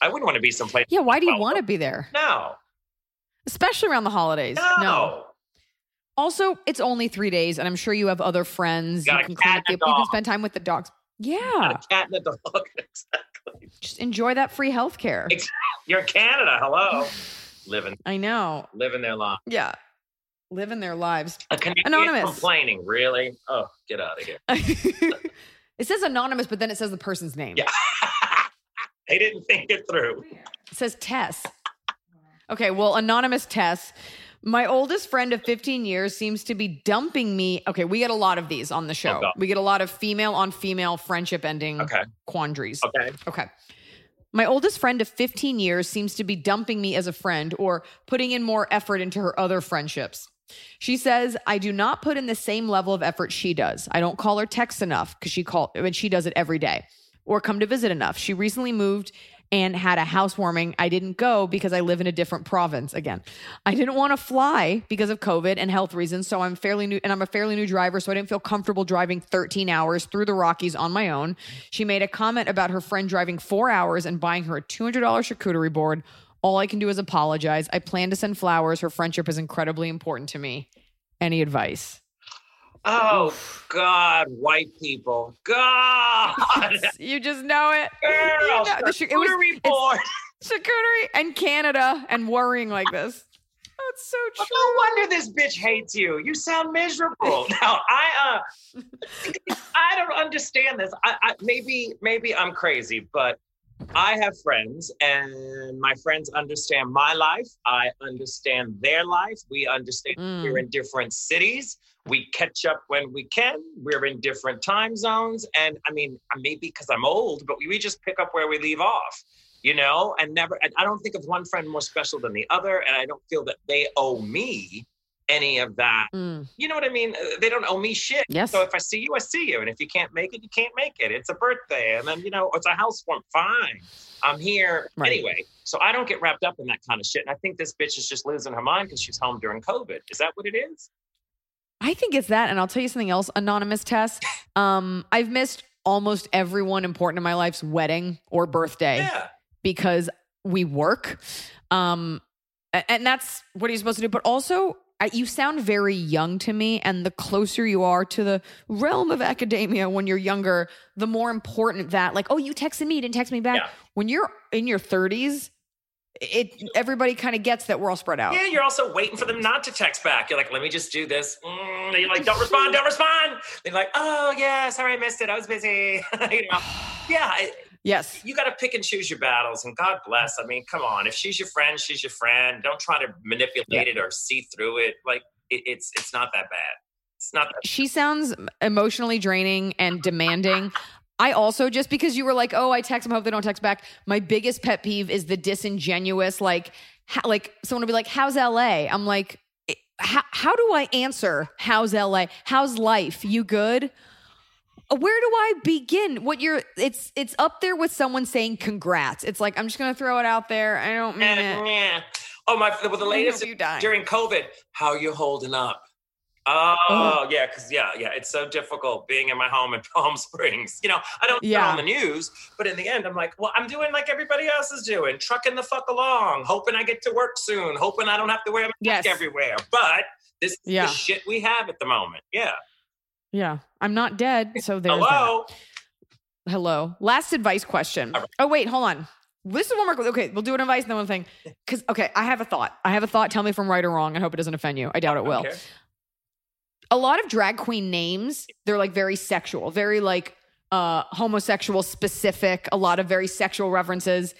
I wouldn't want to be someplace. yeah, why do you want to be there? No, Especially around the holidays. no. Also, it's only three days, and I'm sure you have other friends. Got You can, clean up the- you can spend time with the dogs. Yeah, a cat and a dog. exactly. just enjoy that free health care. You're in Canada. Hello. living, I know. living their life. Yeah, living their lives. A Canadian Anonymous. complaining. Really? Oh, get out of here. it says anonymous, but then it says the person's name. Yeah. they didn't think it through. It says Tess. Okay, well, anonymous Tess. My oldest friend of 15 years seems to be dumping me. Okay, we get a lot of these on the show. Oh, we get a lot of female on female friendship ending Okay. quandaries. Okay. Okay. My oldest friend of 15 years seems to be dumping me as a friend or putting in more effort into her other friendships. She says, I do not put in the same level of effort she does. I don't call her text enough because she call and she does it every day or come to visit enough. She recently moved and had a housewarming. I didn't go because I live in a different province again. I didn't want to fly because of COVID and health reasons. So I'm fairly new and I'm a fairly new driver. So I didn't feel comfortable driving 13 hours through the Rockies on my own. She made a comment about her friend driving four hours and buying her a $200 charcuterie board. All I can do is apologize. I plan to send flowers. Her friendship is incredibly important to me. Any advice? Oh God, white people. God, you just know it. girl, know, the it was- board. Charcuterie and Canada and worrying like this. That's so true. No wonder this bitch hates you. You sound miserable. Now, I uh, I don't understand this. I, I maybe maybe I'm crazy, but I have friends, and my friends understand my life. I understand their life. We understand Mm. we're in different cities. We catch up when we can. We're in different time zones, and I mean, maybe because I'm old, but we, we just pick up where we leave off. You know, and never. I- I don't think of one friend more special than the other, and I don't feel that they owe me any of that Mm. you know what I mean? Uh, They don't owe me shit. Yes. So if I see you, I see you. And if you can't make it, you can't make it. It's a birthday. And then, you know, it's a house housewarming. Fine. I'm here Right. anyway. So I don't get wrapped up in that kind of shit. And I think this bitch is just losing her mind because she's home during COVID. Is that what it is? I think it's that. And I'll tell you something else, anonymous test. Um, I've missed almost everyone important in my life's wedding or birthday Yeah. because we work. Um, and that's what he's supposed to do. But also, I, you sound very young to me. And the closer you are to the realm of academia when you're younger, the more important that, like, oh, you texted me, you didn't text me back. Yeah. When you're in your 30s, it everybody kind of gets that we're all spread out. Yeah, you're also waiting for them not to text back. You're like, let me just do this. Mm, and you're like, don't respond, don't respond. They're like, oh, yeah, sorry, I missed it. I was busy. you know? Yeah, it- Yes. you got to pick and choose your battles and god bless i mean come on if she's your friend she's your friend don't try to manipulate Yeah. it or see through it like it, it's it's not that bad it's not that she sounds emotionally draining and demanding. I also just because you were like, oh, I text them, hope they don't text back. My biggest pet peeve is the disingenuous, like, like someone will be like, "How's LA?" I'm like, how, how do I answer? How's LA? How's life? You good? Where do I begin? What you're it's it's up there with someone saying congrats. It's like I'm just gonna throw it out there. I don't mean Eh, it. Oh my! Well, the latest during COVID. How you holding up? Oh. oh yeah, because yeah, yeah, it's so difficult being in my home in Palm Springs. You know, I don't yeah. On the news, but in the end, I'm like, well, I'm doing like everybody else is doing, trucking the fuck along, hoping I get to work soon, hoping I don't have to wear a mask Yes. everywhere. But this is Yeah. the shit we have at the moment. Yeah. Yeah. I'm not dead. So there's Hello. that. Hello. Last advice question. Right. Oh, wait, hold on. This is one more. Okay, we'll do an advice and then one thing. Because, okay, I have a thought. I have a thought. Tell me if I'm right or wrong. I hope it doesn't offend you. I doubt it will. Okay. A lot of drag queen names they're like very sexual very like uh homosexual specific a lot of very sexual references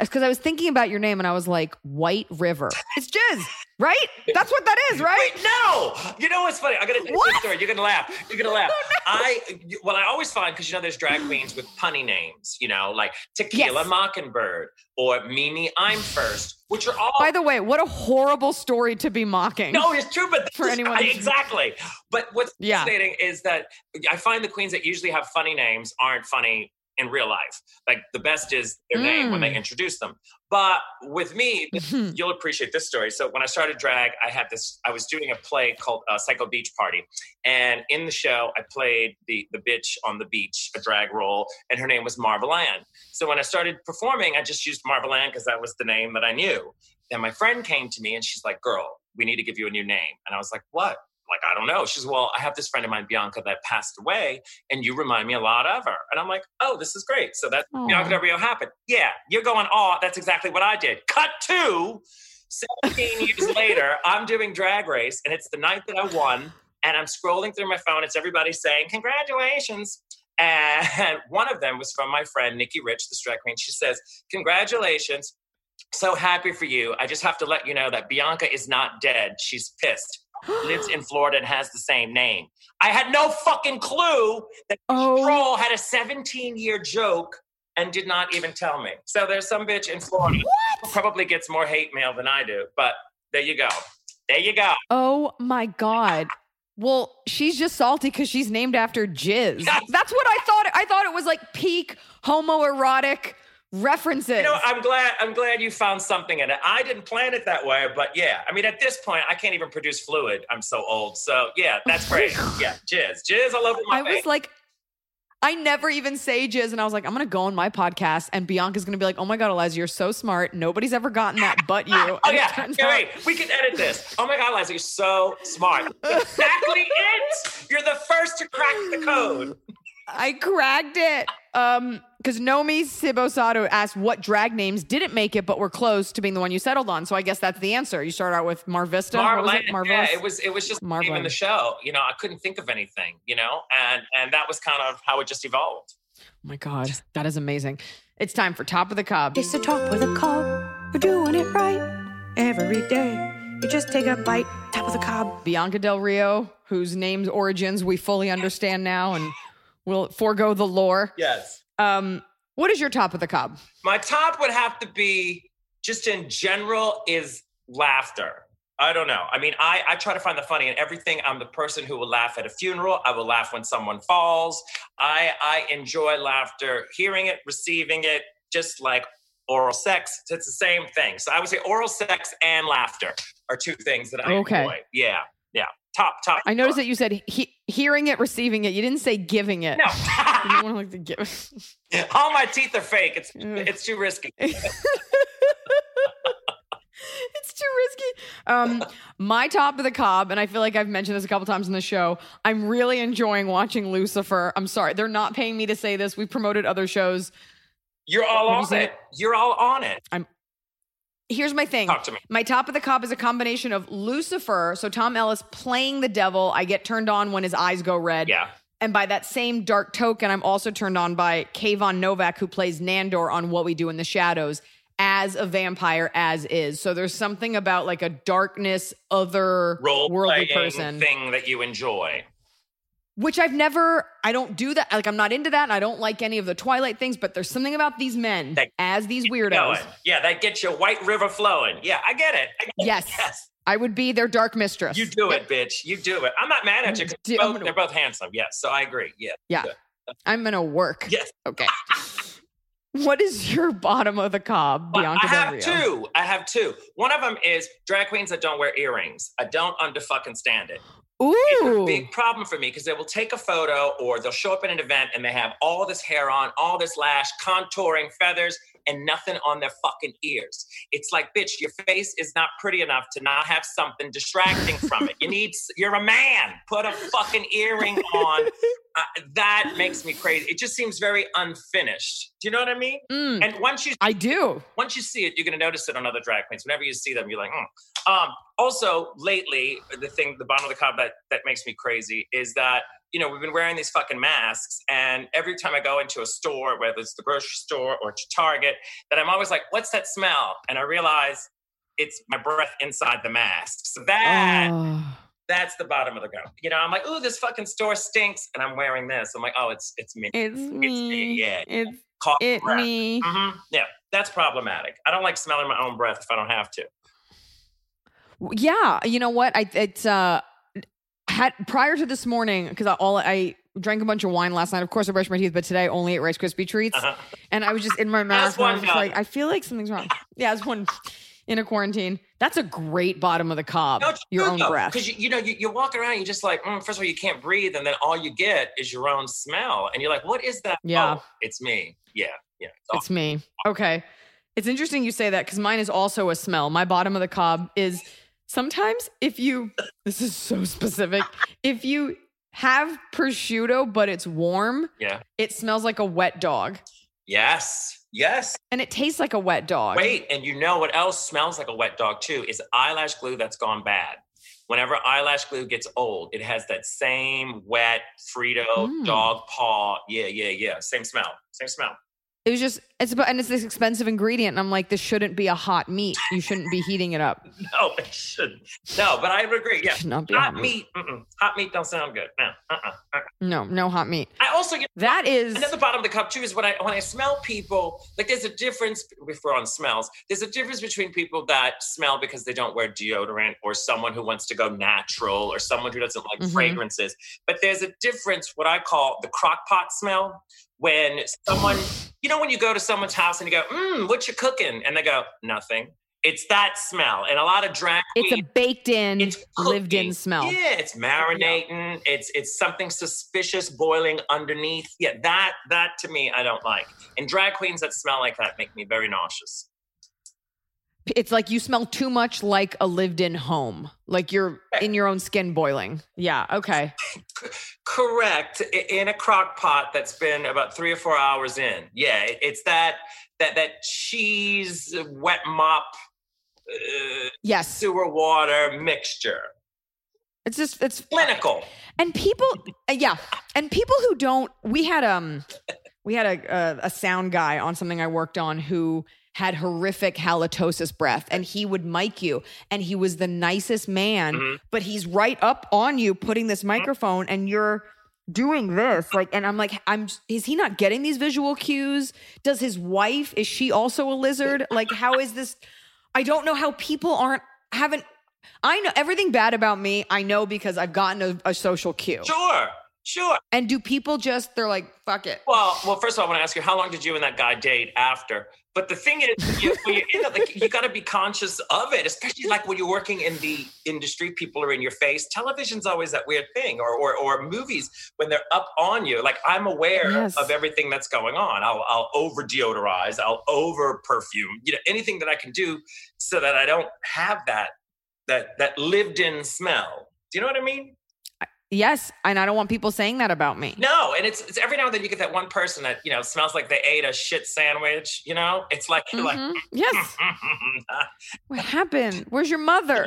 because i was thinking about your name and i was like white river it's jizz right that's what that is right Wait, no. You know what's funny? I'm gonna tell you What? this story. You're gonna laugh. You're gonna laugh. Oh, I well, I always find because you know there's drag queens with punny names. You know, like Tequila Yes. Mockingbird or Mimi Imfurst, which are all. by the way what a horrible story to be mocking no, it's true, but For this- anyone I- exactly. But what's Yeah. fascinating is that I find the queens that usually have funny names aren't funny in real life. Like the best is their name when they Mm. introduce them. But with me, you'll appreciate this story. So when I started drag, I had this. I was doing a play called uh, Psycho Beach Party, and in the show, I played the the bitch on the beach, a drag role, and her name was Marvel Ann. So when I started performing, I just used Marvel Ann because that was the name that I knew. Then my friend came to me and she's like, "Girl, we need to give you a new name." And I was like, "What?" Like I don't know. She's well, I have this friend of mine, Bianca, that passed away, and you remind me a lot of her. And I'm like, oh, this is great. So that's Aw. Bianca Del Rio happened. Yeah, you're going, oh, that's exactly what I did. Cut to 17 years later, I'm doing Drag Race, and it's the night that I won. And I'm scrolling through my phone. It's everybody saying, congratulations. And one of them was from my friend, Nikki Rich, the drag queen. She says, congratulations. So happy for you. I just have to let you know that Bianca is not dead. She's pissed. Lives in Florida and has the same name. I had no fucking clue that oh Troll had a 17 year joke and did not even tell me. So there's some bitch in Florida who probably gets more hate mail than I do. But there you go. There you go. oh my god well she's just salty because she's named after jizz that's what i thought i thought it was like peak homoerotic references You know, I'm glad I'm glad you found something in it. I didn't plan it that way, but yeah. I mean, at this point, I can't even produce fluid. I'm so old. So yeah, that's great. yeah, jizz, jizz all over my I was face. like, I never even say jizz, and I was like, I'm gonna go on my podcast, and Bianca's gonna be like, Oh my god, Eliza, you're so smart. Nobody's ever gotten that but you. Oh And yeah, out- wait. We can edit this. Oh my God, Eliza, you're so smart. Exactly it. You're the first to crack the code. I cracked it. Um, because Nomi Sibosado asked what drag names didn't make it, but were close to being the one you settled on. So I guess that's the answer. You start out with Marvista. What was it? Marvelous. Marvelous. Yeah, it was. It was just the name in the show. You know, I couldn't think of anything. You know, and and that was kind of how it just evolved. oh my god, that is amazing. It's time for top of the cob. It's the top of the cob. We're doing it right every day. You just take a bite, top of the cob. Bianca Del Rio, whose name's origins we fully understand now, and we'll forego the lore. Yes. Um, what is your top of the cob? My top would have to be just in general is laughter. I don't know. I mean, I, I try to find the funny in everything. I'm the person who will laugh at a funeral. I will laugh when someone falls. I I enjoy laughter, hearing it, receiving it, just like oral sex. It's the same thing. So I would say oral sex and laughter are two things that I Okay. enjoy. Yeah, yeah. Top, top. I noticed that you said he- hearing it, receiving it. You didn't say giving it. No. You don't want to like to give. All my teeth are fake. It's it's too risky. it's too risky. Um, my top of the cob, and I feel like I've mentioned this a couple times in the show. I'm really enjoying watching Lucifer. I'm sorry, they're not paying me to say this. We've promoted other shows. You're all Have you on seen it. it? You're all on it. Here's my thing. Talk to me. My top of the cop is a combination of Lucifer, so Tom Ellis playing the devil. I get turned on when his eyes go red. Yeah. And by that same dark token, I'm also turned on by Kayvan Novak, who plays Nandor on What We Do in the Shadows as a vampire, as is. So there's something about like a darkness, other Role worldly person, thing that you enjoy. Which I've never, I don't do that. Like I'm not into that. And I don't like any of the Twilight things, but there's something about these men That- as these weirdos. Going. Yeah, that gets your White River flowing. Yeah, I get it. I get it. Yes. Yes. I would be their dark mistress. You do it, bitch. You do it. I'm not mad at you. Do- they're both, gonna- they're both handsome. Yes, so I agree. Yeah. Yeah. Good. Uh, I'm gonna work. Yes. Okay. what is your bottom of the cob, But Bianca I Del have Rio? two. I have two. One of them is drag queens that don't wear earrings. I don't under fucking stand it. It's a Ooh. big problem for me because they will take a photo or they'll show up at an event and they have all this hair on, all this lash, contouring, feathers, and nothing on their fucking ears. It's like, bitch, your face is not pretty enough to not have something distracting from it. You need, you're a man. Put a fucking earring on. Uh, that makes me crazy. It just seems very unfinished. Do you know what I mean? Mm, And once you I do. once you see it, you're going to notice it on other drag queens. Whenever you see them, you're like, hmm. Um, also, lately, the thing, the bottom of the cob that that makes me crazy is that you know we've been wearing these fucking masks, and every time I go into a store, whether it's the grocery store or to Target, that I'm always like, "What's that smell?" And I realize it's my breath inside the mask. So that Oh. that's the bottom of the cup. You know, I'm like, "Ooh, this fucking store stinks," and I'm wearing this. I'm like, "Oh, it's it's me." It's me. yeah. It's Cough it breath. me. hmm Yeah, that's problematic. I don't like smelling my own breath if I don't have to. Yeah, you know what? I it's uh had prior to this morning because I all I drank a bunch of wine last night. Of course, I brushed my teeth, but today I only ate Rice Krispie treats, Uh-huh. and I was just in my mouth. I was just like, I feel like something's wrong. Yeah, it's one in a quarantine. That's a great bottom of the cob. your own breath. Because you, you know, you, you're walking around, you're just like, mm, first of all, you can't breathe, and then all you get is your own smell, and you're like, what is that? Yeah. Oh, it's me. Yeah, yeah. It's It's me. Okay. It's interesting you say that because mine is also a smell. My bottom of the cob is sometimes if you, this is so specific, if you have prosciutto but it's warm, yeah. it smells like a wet dog Yes. Yes. and it tastes like a wet dog. Wait, and you know what else smells like a wet dog too? Is eyelash glue that's gone bad. Whenever eyelash glue gets old, it has that same wet Frito Mm. dog paw. Yeah, yeah, yeah. Same smell. Same smell. It was just, it's about, and it's this expensive ingredient. And I'm like, this shouldn't be a hot meat. You shouldn't be heating it up. No, it shouldn't. No, but I would agree. Yeah. Should not be Hot hot meat. meat. Hot meat don't sound good. No. Uh-uh. uh-uh. No, no hot meat. I also get That is, And at the bottom of the cup too is when I when I smell people like there's a difference if we're on smells. There's a difference between people that smell because they don't wear deodorant or someone who wants to go natural or someone who doesn't like Mhm. fragrances. But there's a difference what I call the crock pot smell when someone you know when you go to someone's house and you go, mm, what you cooking? And they go, nothing. It's that smell. And a lot of drag it's a baked in, it's lived in smell. Yeah, it's marinating. It's it's something suspicious boiling underneath. Yeah, that that to me I don't like. And drag queens that smell like that make me very nauseous. It's like you smell too much like a lived in home, like you're in your own skin boiling. Yeah. Okay. Correct. In a crock pot that's been about three or four hours in. Yeah, it's that that that cheese wet mop uh, Yes. sewer water mixture. It's just, it's Clinical. And people, uh, yeah, and people who don't. We had um, we had a, a a sound guy on something I worked on who had horrific halitosis breath, and he would mic you, and he was the nicest man, Mhm. but he's right up on you, putting this microphone, and you're doing this like and i'm like i'm is he not getting these visual cues does his wife is she also a lizard like how is this i don't know how people aren't haven't i know everything bad about me i know because i've gotten a, a social cue Sure. Sure. and do people just they're like, fuck it. Well, well, first of all, I want to ask you, how long did you and that guy date after? But the thing is, you, when you're in it, like, you got to be conscious of it, especially like when you're working in the industry, people are in your face. Television's always that weird thing, or or, or movies when they're up on you. Like I'm aware Yes. of everything that's going on. I'll I'll over deodorize, I'll over perfume, you know, anything that I can do so that I don't have that that that lived in smell. Do you know what I mean? Yes. And I don't want people saying that about me. No, and it's, it's every now and then you get that one person that you know smells like they ate a shit sandwich. You know, it's like you're Mhm. Yes. What happened? Where's your mother?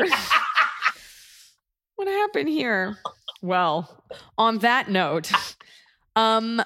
what happened here? Well, on that note, um,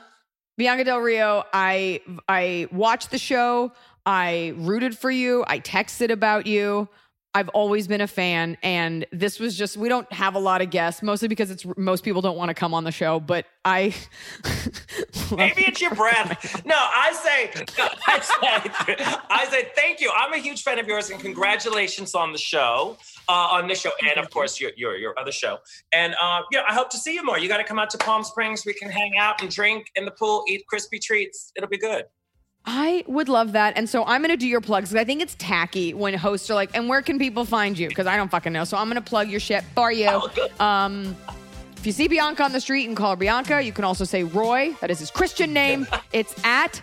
Bianca Del Rio, I I watched the show. I rooted for you. I texted about you. I've always been a fan, and this was just we don't have a lot of guests, mostly because it's most people don't want to come on the show. But I Maybe it's your breath. No, I say, I say, I say, thank you. I'm a huge fan of yours, and congratulations on the show, uh, on this show, and of course your your, your other show. And uh, yeah, I hope to see you more. You got to come out to Palm Springs. We can hang out and drink in the pool, eat crispy treats. It'll be good. I would love that. And so I'm going to do your plugs because I think it's tacky when hosts are like, and where can people find you? Because I don't fucking know. So I'm going to plug your shit for you. Oh, Um, if you see Bianca on the street and call her Bianca, you can also say Roy. That is his Christian name. it's at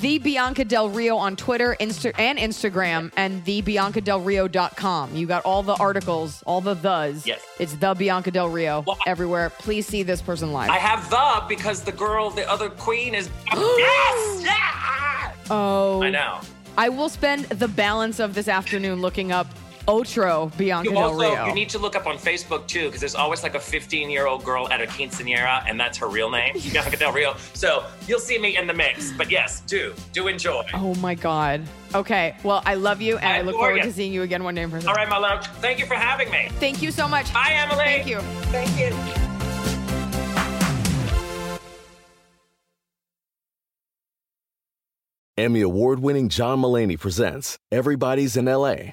the Bianca Del Rio on Twitter Insta- and Instagram and thebiancadelrio.com. You got all the articles, all the thes. Yes. It's the Bianca Del Rio Well, everywhere. Please see this person live. I have the because the girl, the other queen, is yes. Yeah! oh. I know. I will spend the balance of this afternoon looking up Otro Bianca You Del also Rio. you need to look up on Facebook too because there's always like a 15 year old girl at a quinceanera and that's her real name, Bianca Del Rio. So you'll see me in the mix. But yes, do do enjoy. oh my God. Okay. Well, I love you and I, I look forward you. to seeing you again one day in person. All right, my love. Thank you for having me. Thank you so much. Bye, Emily. Thank you. Thank you. Emmy award winning John Mulaney presents Everybody's in LA,